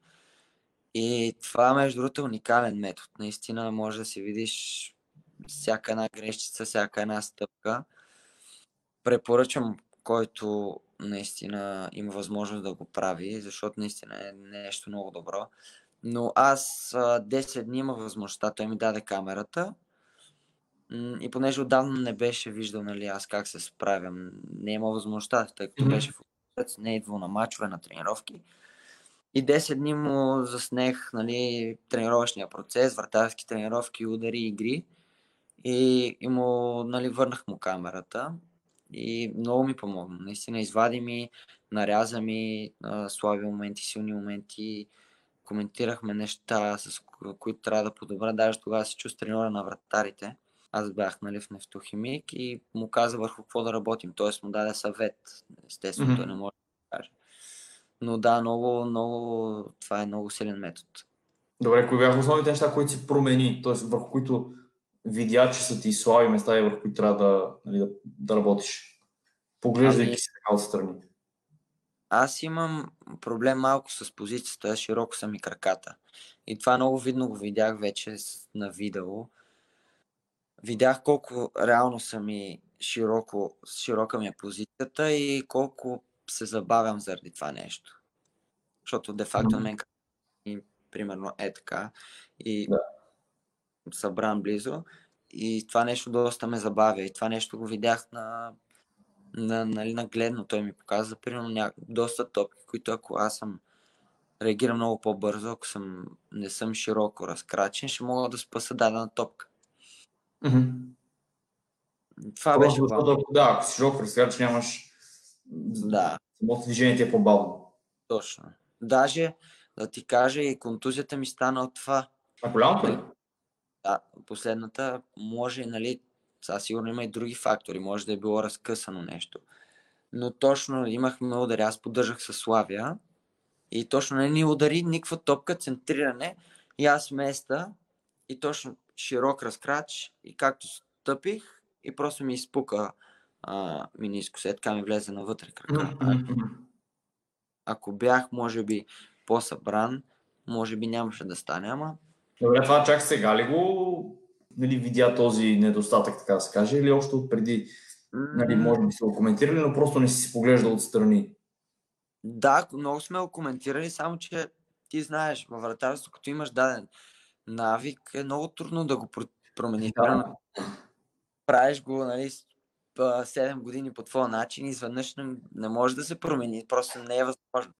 [SPEAKER 3] И това, между другото, е уникален метод. Наистина може да си видиш всяка една грешчица, всяка една стъпка. Препоръчвам, който наистина има възможност да го прави, защото наистина е нещо много добро. Но аз а, 10 дни имах възможността, той ми даде камерата и понеже отдавна не беше виждал нали, аз как се справям, не има възможността, тъй като
[SPEAKER 2] Мгм.
[SPEAKER 3] беше в университет, не е идвал на мачове, на тренировки. И 10 дни му заснех нали, тренировъчния процес, вратарски тренировки, удари, игри. И, и му нали, върнах му камерата. И много ми помогна. Наистина извади ми, наряза ми а, слаби моменти, силни моменти. Коментирахме неща, с ко- които трябва да подобра. Даже тогава се чувства треньора на вратарите. Аз бях нали, в нефтохимик и му каза върху какво да работим. Тоест му даде съвет. Естествено, той
[SPEAKER 2] Мгм.
[SPEAKER 3] не може да каже. Но да, много, много, това е много силен метод.
[SPEAKER 2] Добре, кои бяха основните неща, които си промени, т.е. върху които видя, че са ти слаби места и върху които трябва да, нали, да, да работиш, поглеждайки
[SPEAKER 3] Ами-
[SPEAKER 2] си така отстрани.
[SPEAKER 3] Аз имам проблем малко с позицията, широко са ми краката. И това много видно го видях вече на видео. Видях колко реално са ми широко, широка ми е позицията и колко се забавям заради това нещо. Защото де-факто мен и, примерно е така и
[SPEAKER 2] Да.
[SPEAKER 3] събран близо и това нещо доста ме забавя и това нещо го видях на, на, нали, нагледно. Той ми показа примерно ня... доста топки, които ако аз съм реагирам много по-бързо, ако съм, не съм широко разкрачен, ще мога да спаса дадена топка.
[SPEAKER 2] Мгм.
[SPEAKER 3] Това беше
[SPEAKER 2] да, ако си широко разкараш, нямаш
[SPEAKER 3] Да,
[SPEAKER 2] самото движение е по-бавно.
[SPEAKER 3] точно. Даже да ти кажа и контузията ми стана от това.
[SPEAKER 2] А голямото ли?
[SPEAKER 3] Да, последната може, нали, сега сигурно има и други фактори, може да е било разкъсано нещо. Но точно имахме удари, аз поддържах със Славия и точно не ни удари никаква топка, центриране и аз места и точно широк разкрач и както стъпих и просто ми изпука а, миниско, е така ми влезе навътре крака. А,
[SPEAKER 2] Мгм.
[SPEAKER 3] ако бях, може би, по-събран, може би нямаше да стане, ама
[SPEAKER 2] Добре, това чак сега ли го нали, видя този недостатък, така да се каже, или още от преди, нали, може би са го коментирали, но просто не си си поглеждал отстрани.
[SPEAKER 3] Да, много сме го коментирали, само че ти знаеш, във вратарството, като имаш даден навик, е много трудно да го про- промениш.
[SPEAKER 2] Да.
[SPEAKER 3] Правиш го, нали, 7 години по твоя начин изведнъж не, не може да се промени, просто не е възможно.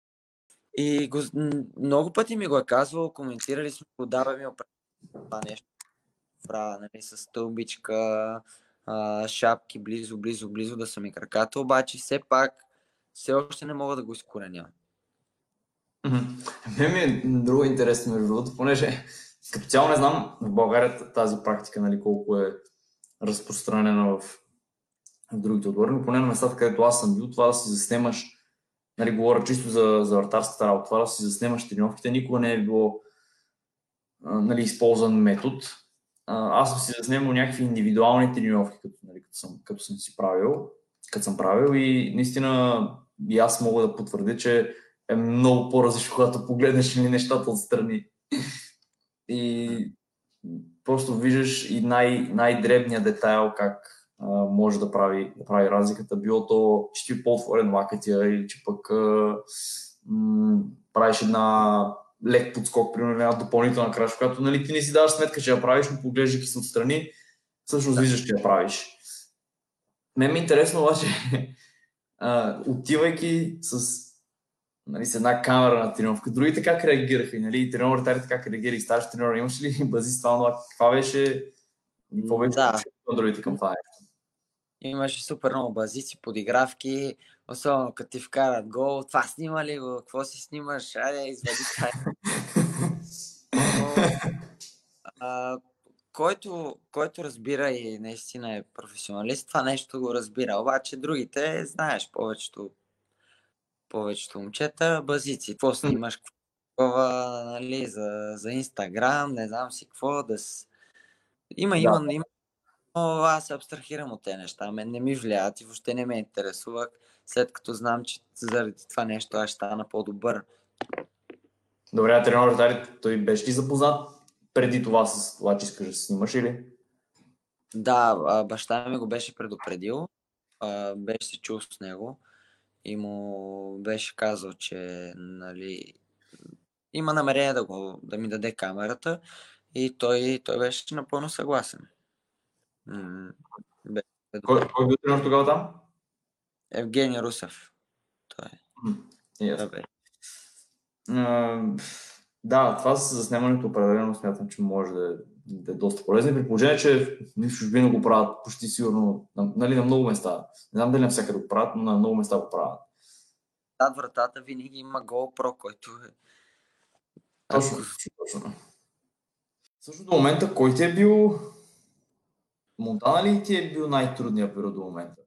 [SPEAKER 3] И го, много пъти ми го е казвал, коментирали сме го, дава ми това нещо. Правя, нали, с стълбичка, шапки, близо, близо, близо да са ми краката, обаче все пак все още не мога да го изкореня.
[SPEAKER 2] Мен ми е друго интересно, между другото, понеже като цяло не знам в България тази практика, нали, колко е разпространена в, в другите отбори, но поне на местата, където аз съм бил, това да си заснемаш, нали, говоря чисто за, за вратарската работа, това да си заснемаш тренировките, никога не е било нали, използван метод. Аз съм си заснемал някакви индивидуални тренировки, като, нали, като, съм, като съм си правил, като съм правил и наистина и аз мога да потвърдя, че е много по-различно, когато погледнеш ли нещата отстрани. И просто виждаш и най- най-дребния детайл, как може да прави, да прави разликата. Било то, че ти по-отворен лакътя или че пък м- правиш една лек подскок, примерно една допълнителна крачка, която нали, ти не си даваш сметка, че я правиш, но поглеждайки се отстрани, всъщност виждаш, че я правиш. Мен ми е интересно обаче, отивайки с, нали, с една камера на тренировка, другите как реагираха? Нали, треньорите как реагираха? Старши треньор, имаш ли бази с това? Каква беше? Какво беше
[SPEAKER 3] Да.
[SPEAKER 2] другите към това?
[SPEAKER 3] Имаше супер много базици, подигравки, особено като ти вкарат гол. Това снима ли го? Какво си снимаш? Айде, извади това. Който, който разбира и наистина е професионалист, това нещо го разбира. Обаче другите, знаеш, повечето, повечето момчета, базици. Какво снимаш, какво, нали, за, за Инстаграм, не знам си какво, да с... Има,
[SPEAKER 2] Да.
[SPEAKER 3] има, има, аз се абстрахирам от тези неща. Мен не ми влияят и въобще не ме интересува, след като знам, че заради това нещо аз ще стана по-добър.
[SPEAKER 2] Добре, а треньор Дали, той беше ли запознат преди това с това, че искаш да се снимаш или?
[SPEAKER 3] Да, баща ми го беше предупредил, беше се чул с него и му беше казал, че нали, има намерение да, го, да ми даде камерата и той, той беше напълно съгласен. М, Беше
[SPEAKER 2] Кой, кой бил треньор тогава там?
[SPEAKER 3] Евгений Русев. Той
[SPEAKER 2] Yes. А, да, това с заснемането определено смятам, че може да е, да е доста полезно. При положение, че в чужбина го правят почти сигурно, на- нали, на много места. Не знам дали навсякъде го правят, но на много места го правят.
[SPEAKER 3] Над вратата винаги има GoPro, който е...
[SPEAKER 2] Точно, точно. Също до момента, кой ти е бил... Монтана ли ти е бил най-трудният период до момента?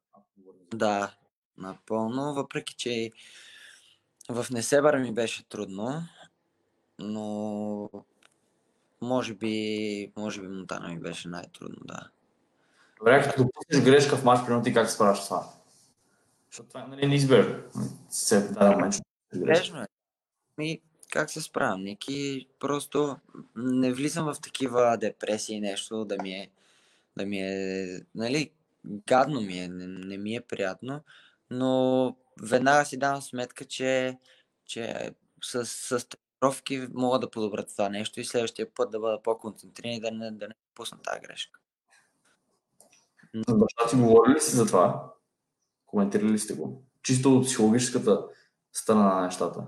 [SPEAKER 3] Да, напълно, въпреки че в Несебър ми беше трудно, но може би, може би Монтана ми беше най-трудно, да.
[SPEAKER 2] Добре, като допуснеш грешка в мач, примерно ти как се справяш това? Защото това нали. Се даден момент, ще допуснеш грешка.
[SPEAKER 3] Грешно е. Ми, как се справям, Ники? Просто не влизам в такива депресии, нещо да ми е, да ми е, нали, гадно ми е, не, не ми е приятно, но веднага си давам сметка, че, че с, с тренировки мога да подобря това нещо и следващия път да бъда по-концентриран и да не, да не пусна тази грешка.
[SPEAKER 2] С баща ти говорили ли си за това? Коментирали ли сте го? Чисто от психологическата страна на нещата.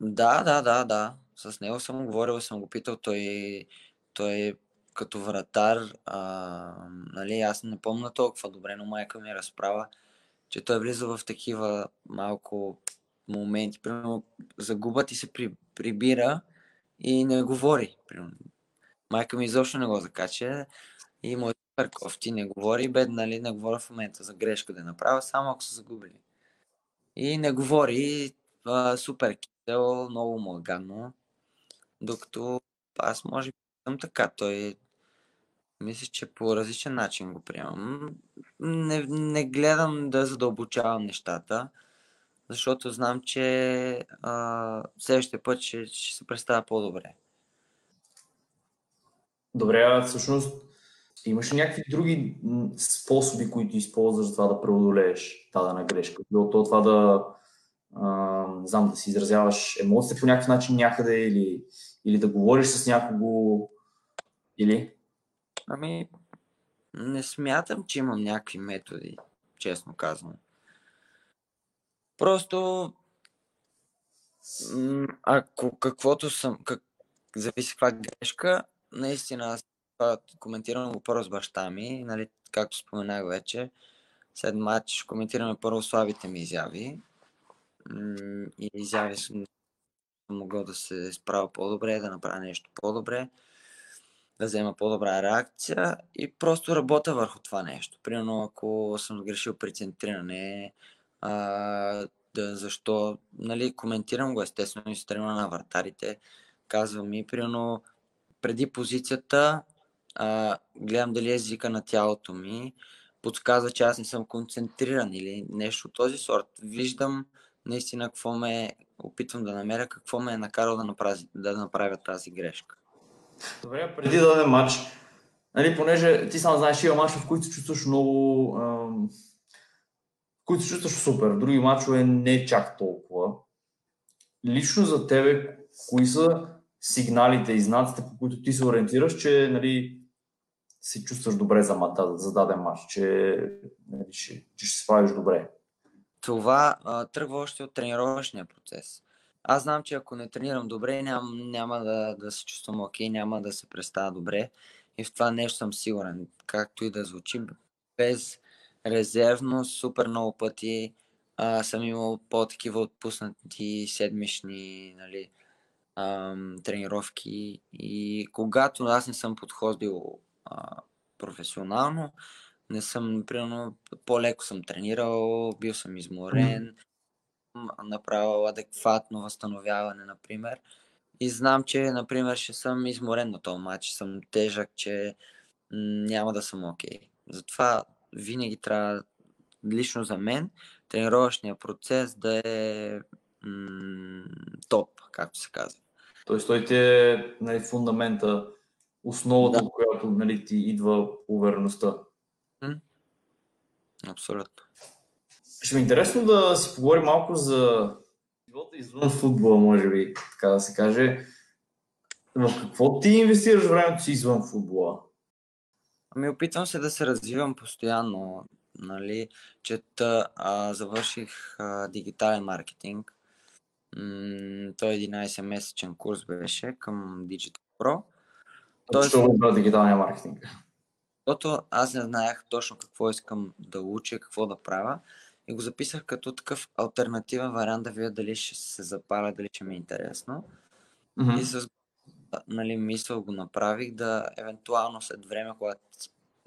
[SPEAKER 3] Да, да, да, да. С него съм говорил, съм го питал. Той, той като вратар, а, нали, аз не помня толкова добре, но майка ми разправа, че той влиза в такива малко моменти. Примерно, загуба ти се при, прибира и не говори. Примерно. Майка ми изобщо не го закача и му е супер кофти, не говори, бед, нали, не говоря в момента за грешка да направя, само ако са загубили. И не говори, а, супер кисел, много му е. Докато аз може би съм така, той мисля, че по различен начин го приемам. Не, не гледам да задълбочавам нещата, защото знам, че а, следващия път ще, ще се представя по-добре.
[SPEAKER 2] Добре, а всъщност имаш ли някакви други способи, които използваш за това да преодолееш дадена грешка? Било то това да, а, знам, да си изразяваш емоциите по някакъв начин някъде или, или да говориш с някого или?
[SPEAKER 3] Ами, не смятам, че имам някакви методи, честно казвам. Просто, ако каквото съм, как, зависи каква грешка, наистина аз коментирам го първо с баща ми, нали, както споменах вече, след матч коментираме първо слабите ми изяви. И изяви съм могъл да се справя по-добре, да направя нещо по-добре, да взема по-добра реакция и просто работя върху това нещо. Примерно, ако съм сгрешил при центриране, а, да, защо, нали, коментирам го естествено и с тренера на вратарите, казвам ми, примерно, преди позицията, а, гледам дали езика на тялото ми подсказва, че аз не съм концентриран или нещо от този сорт. Виждам наистина какво ме опитвам да намеря, какво ме е накарало да направя, да направя тази грешка.
[SPEAKER 2] Добре, преди да дадем матч, нали, понеже ти сам знаеш, има мачове, в които се чувстваш много... Ам, в които се чувстваш супер, в други мачове не чак толкова. Лично за тебе, кои са сигналите и знаците, по които ти се ориентираш, че нали, се чувстваш добре за, за, за даден матч, че, нали, че, че ще се справиш добре?
[SPEAKER 3] Това а, тръгва още от тренировъчния процес. Аз знам, че ако не тренирам добре, ням, няма да, да се чувствам окей, няма да се представя добре. И в това нещо съм сигурен. Както и да звучи, без резервно, супер много пъти а, съм имал по-такива отпуснати седмични нали, ам, тренировки. И когато аз не съм подходил а, професионално, не съм, примерно, по-леко съм тренирал, бил съм изморен, направил адекватно възстановяване, например. И знам, че, например, ще съм изморен на този матч, съм тежък, че няма да съм окей. Okay. Затова винаги трябва, лично за мен, тренировъчния процес да е м- топ, както се казва.
[SPEAKER 2] Тоест той ти е нали, фундамента, основата, да. от която нали, ти идва увереността.
[SPEAKER 3] Абсолютно.
[SPEAKER 2] Ще ми е интересно да си поговорим малко за живота извън футбола, може би, така да се каже. В какво ти инвестираш времето си извън футбола?
[SPEAKER 3] Ами опитвам се да се развивам постоянно. Нали, чета, а, завърших а, дигитален маркетинг. М- той 11-месечен курс беше към Digital Pro.
[SPEAKER 2] Тоест, Защо выбрал дигиталния маркетинг?
[SPEAKER 3] Защото аз не знаех точно какво искам да уча, какво да правя и го записах като такъв альтернативен вариант да видя дали ще се запаля, дали ще ми е интересно. Mm-hmm. И с нали, мисъл го направих да евентуално след време, когато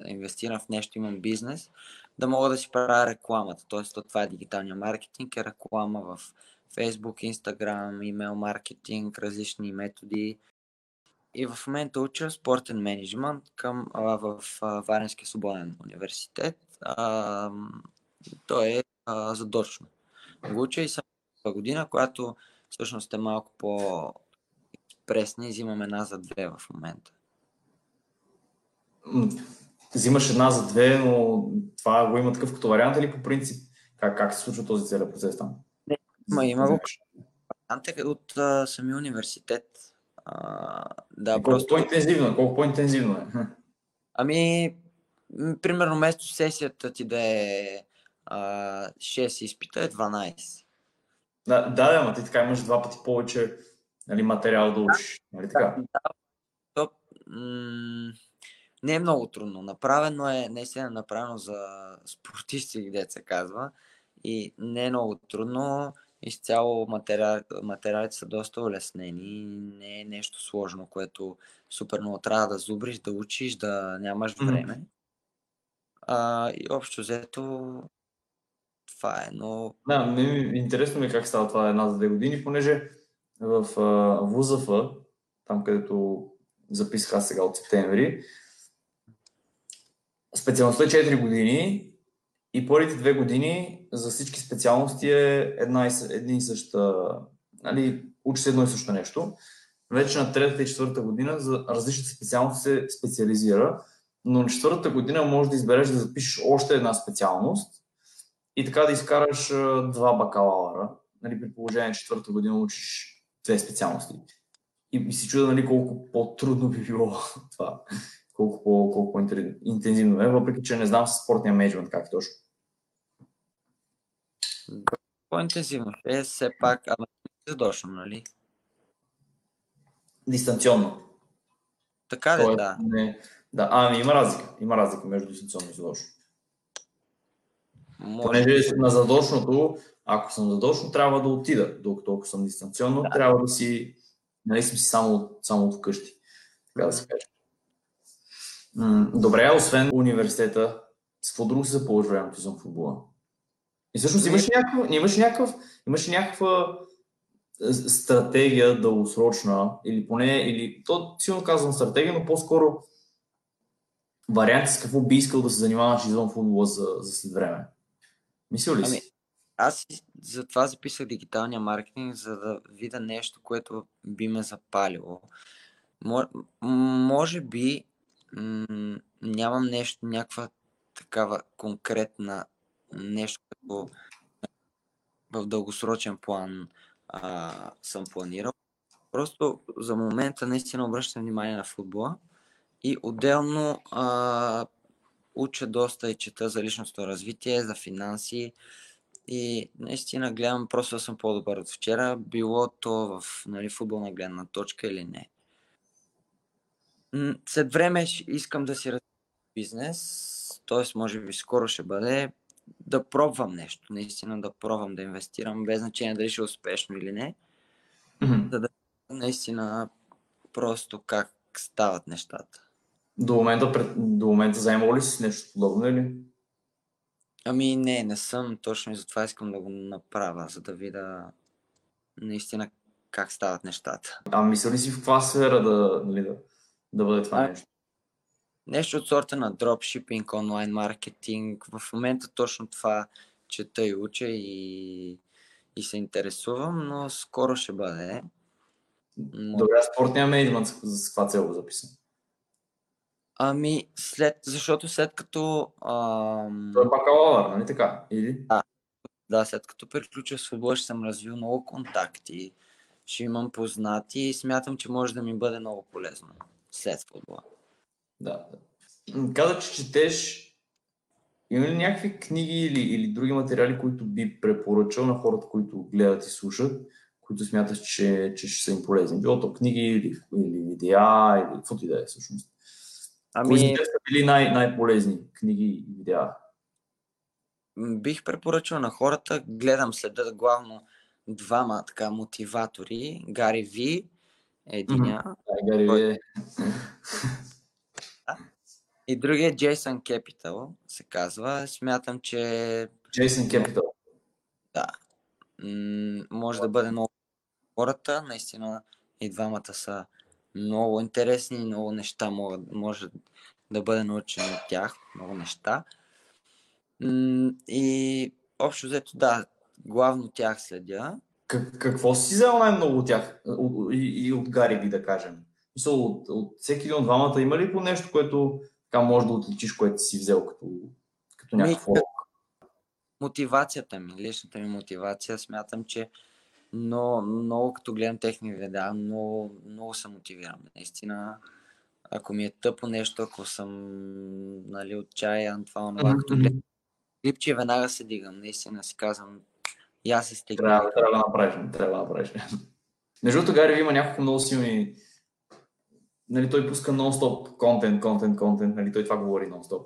[SPEAKER 3] инвестирам в нещо, имам бизнес, да мога да си правя рекламата. Тоест, това е дигиталния маркетинг, е реклама в Facebook, Instagram, имейл маркетинг, различни методи. И в момента уча спортен менеджмент към, а, в а, Варенския свободен университет. А, то е а, задочно. Го уча и съм година, която всъщност е малко по-пресна и взимам една за две в момента.
[SPEAKER 2] Взимаш една за две, но това го има такъв като вариант или по принцип как, как се случва този целият процес там?
[SPEAKER 3] Не, има, има го вариант от а, самия университет. А, да,
[SPEAKER 2] колко просто... по-интензивно, колко по-интензивно е?
[SPEAKER 3] Ами, примерно, вместо сесията ти да е а, 6 изпита е 12.
[SPEAKER 2] Да, да, да, ама ти така имаш два пъти повече нали, материал да учиш. Нали така? Да,
[SPEAKER 3] то, м- не е много трудно. Направено е, наистина направено за спортисти, где се казва. И не е много трудно. Изцяло материал, материалите са доста улеснени. Не е нещо сложно, което супер много трябва да зубриш, да учиш, да нямаш време. Mm-hmm. А, и общо взето това е, но...
[SPEAKER 2] Да, ми, интересно ми е как става това една за две години, понеже в ВУЗАФ, там където записах аз сега от септември, специалността е 4 години и първите две години за всички специалности е една и, една и съща, нали, учи се едно и също нещо. Вече на третата и четвърта година за различните специалности се специализира, но на четвъртата година можеш да избереш да запишеш още една специалност и така да изкараш два бакалавра, нали, при положение четвърта година учиш две специалности. И, и си чуда нали, колко по-трудно би било това, колко, по, колко по-интензивно е, въпреки че не знам с спортния менеджмент как е точно.
[SPEAKER 3] По-интензивно е все пак, ама задочно, нали?
[SPEAKER 2] Дистанционно.
[SPEAKER 3] Така ли, да.
[SPEAKER 2] Не, да, ами има разлика. Има разлика между дистанционно и задочно. Може... Понеже на задочното, ако съм задочно, трябва да отида, докато ако съм дистанционно, да. трябва да си, нали съм си само, само вкъщи. Така да се каже. Добре, освен университета, с какво друго се заползваш времето за футбола? И всъщност имаш някаква, имаш някакъв, имаш някаква стратегия дългосрочна, или поне, или то силно казвам стратегия, но по-скоро варианти с какво би искал да се занимаваш извън футбола за, за след време. Мисля ли си? Ами,
[SPEAKER 3] аз затова записах дигиталния маркетинг, за да видя нещо, което би ме запалило. Може би м- нямам нещо, някаква такава конкретна нещо, като в дългосрочен план а, съм планирал. Просто за момента наистина обръщам внимание на футбола и отделно а, уча доста и чета за личностно развитие, за финанси и наистина гледам просто да съм по-добър от вчера, било то в нали, футболна гледна точка или не. След време искам да си развия бизнес, т.е. може би скоро ще бъде да пробвам нещо, наистина да пробвам да инвестирам, без значение дали ще е успешно или не,
[SPEAKER 2] mm-hmm.
[SPEAKER 3] да да наистина просто как стават нещата.
[SPEAKER 2] До момента, до момента заемал ли си нещо подобно или?
[SPEAKER 3] Ами не, не съм точно и затова искам да го направя, за да видя наистина как стават нещата.
[SPEAKER 2] А мисля ли си в каква сфера да, нали, да, да бъде това а, нещо?
[SPEAKER 3] Нещо от сорта на дропшипинг, онлайн маркетинг. В момента точно това чета и уча и, и се интересувам, но скоро ще бъде.
[SPEAKER 2] Но... Добре, спортния менеджмент за каква цел го записан?
[SPEAKER 3] Ами, след, защото след като... Ам...
[SPEAKER 2] Той е бакалавър, нали така? Или?
[SPEAKER 3] Да, да, след като приключа с футбол, ще съм развил много контакти, ще имам познати и смятам, че може да ми бъде много полезно след футбола.
[SPEAKER 2] Да. Каза, че четеш. Има ли някакви книги или, или други материали, които би препоръчал на хората, които гледат и слушат, които смяташ, че, че ще са им полезни? Било то книги или, или видеа, или каквото и да е всъщност. Ами... Кои са били най- най-полезни книги и видеа?
[SPEAKER 3] Бих препоръчал на хората, гледам следа главно двама така мотиватори, Гари Ви, единия.
[SPEAKER 2] Mm-hmm. Гари Ви е.
[SPEAKER 3] И другия Джейсън Кепитал се казва. Смятам, че...
[SPEAKER 2] Джейсън Кепитал.
[SPEAKER 3] Да. М- може да бъде много хората. Наистина и двамата са много интересни, много неща могат, може да бъде научено от тях, много неща. И общо взето, да, главно тях следя.
[SPEAKER 2] Как, какво си взел най-много от тях и, и от Гари ви, да кажем? Мисъл, от, от всеки един от двамата има ли по нещо, което така може да отличиш, което си взел като, като някакъв урок?
[SPEAKER 3] Мотивацията ми, личната ми мотивация, смятам, че но много като гледам техни видеа, много, много се мотивирам. Наистина, ако ми е тъпо нещо, ако съм нали, отчаян, това, онова, като гледам клипче, веднага се дигам. Наистина си казвам, аз се стигна.
[SPEAKER 2] Трябва, трябва да направиш, трябва да направиш. Между другото, Гари има няколко много силни нали, той пуска нон-стоп контент, контент, контент, нали, той това говори нон-стоп.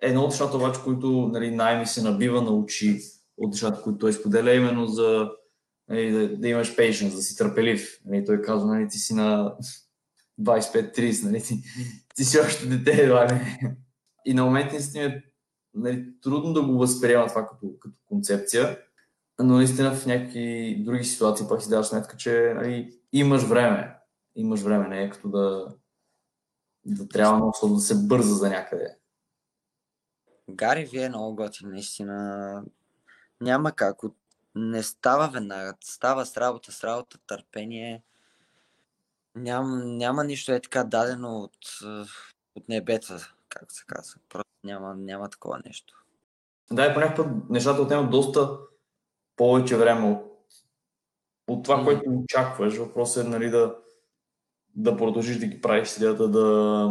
[SPEAKER 2] Едно от нещата обаче, които нали, най-ми се набива на очи от нещата, които той споделя, именно за нали, да, да, имаш patience, да си търпелив. Нали, той казва, нали, ти си на 25-30, нали, ти, ти си още дете, едва. И на момент наистина е нали, трудно да го възприема това като, като концепция, но наистина в някакви други ситуации пак си даваш сметка, че нали, имаш време. Имаш време, не е като да, да трябва много да се бърза за някъде.
[SPEAKER 3] Гари ви е много готин, наистина. Няма как. От не става веднага. Става с работа, с работа, търпение. Ням, няма нищо е така дадено от, от небеца, както се казва. Просто няма, няма такова нещо.
[SPEAKER 2] Да, и по някакъв път нещата отнемат доста повече време от, от това, mm-hmm. което очакваш. Въпросът е нали, да, да продължиш да ги правиш следата, да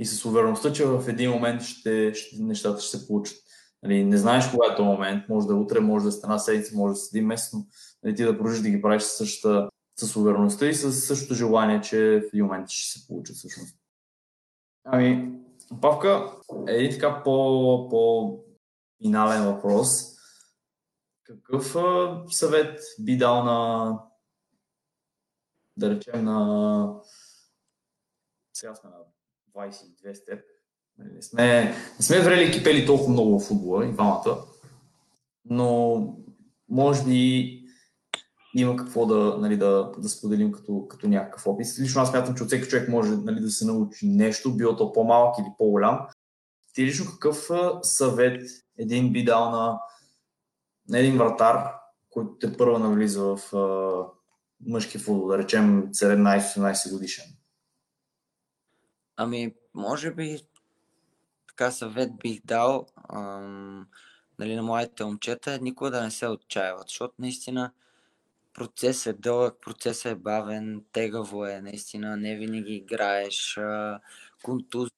[SPEAKER 2] и с увереността, че в един момент ще, ще, нещата ще се получат. Нали, не знаеш кога е този момент, може да е утре, може да е стана седмица, може да седи месец, но нали, ти да продължиш да ги правиш с, същата, с увереността и с същото желание, че в един момент ще се получат всъщност. Ами, Павка, е един така по, по финален въпрос. Какъв съвет би дал на, да речем, на сега сме на 22 степ, не сме, не сме врели кипели толкова много в футбола и двамата, но може би има какво да, нали, да, да споделим като, като някакъв опит. Лично аз смятам, че от всеки човек може нали, да се научи нещо, било то по-малък или по-голям. Ти лично какъв съвет един би дал на, на един вратар, който те първа навлиза в а, мъжки футбол, да речем 17-18 годишен?
[SPEAKER 3] Ами, може би така съвет бих дал ам, нали, на моите момчета, никога да не се отчаяват, защото наистина процесът е дълъг, процесът е бавен, тегаво е, наистина не винаги играеш, контуз,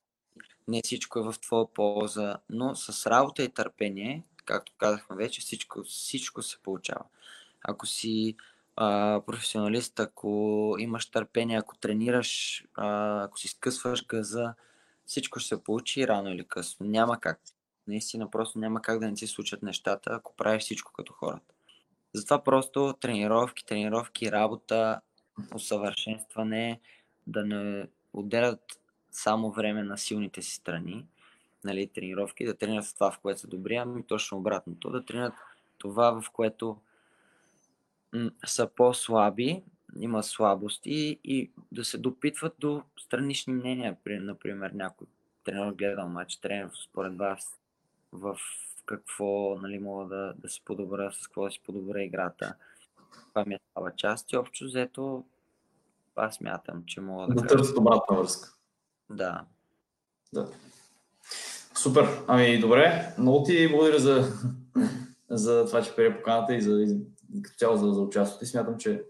[SPEAKER 3] не всичко е в твоя полза, но с работа и търпение, както казахме вече, всичко, всичко се получава. Ако си а, професионалист, ако имаш търпение, ако тренираш, а, ако си скъсваш газа, всичко ще се получи рано или късно. Няма как. Наистина просто няма как да не си случат нещата, ако правиш всичко като хората. Затова просто тренировки, тренировки, работа, усъвършенстване, да не отделят само време на силните си страни, нали, тренировки, да тренират това, в което са добри, ами точно обратното, да тренират това, в което м- са по-слаби, има слабости и да се допитват до странични мнения. Например, някой тренер гледал матч, тренер според вас в какво нали, мога да, да се подобра, с какво да си подобра играта. Това ми е става част и общо взето аз мятам, че мога да...
[SPEAKER 2] Да търсят обратна връзка.
[SPEAKER 3] Да.
[SPEAKER 2] Да. Супер. Ами, добре. Много ти благодаря за, за това, че прие поканата и за, като цяло за, за участието. И смятам, че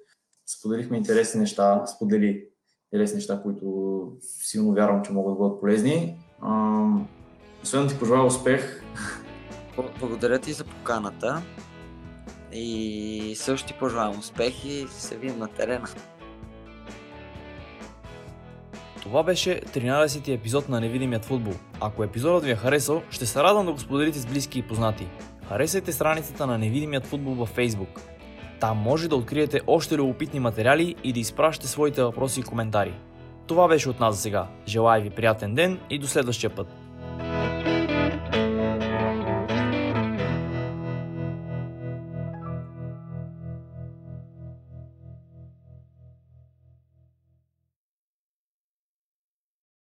[SPEAKER 2] споделихме интересни неща, сподели интересни неща, които силно вярвам, че могат да бъдат полезни. освен да ти пожелая успех.
[SPEAKER 3] Благодаря ти за поканата и също ти пожелавам успех и се видим на терена.
[SPEAKER 1] Това беше 13-ти епизод на Невидимият футбол. Ако епизодът ви е харесал, ще се радвам да го споделите с близки и познати. Харесайте страницата на Невидимият футбол във Facebook. Там може да откриете още любопитни материали и да изпращате своите въпроси и коментари. Това беше от нас за сега. Желая ви приятен ден и до следващия път.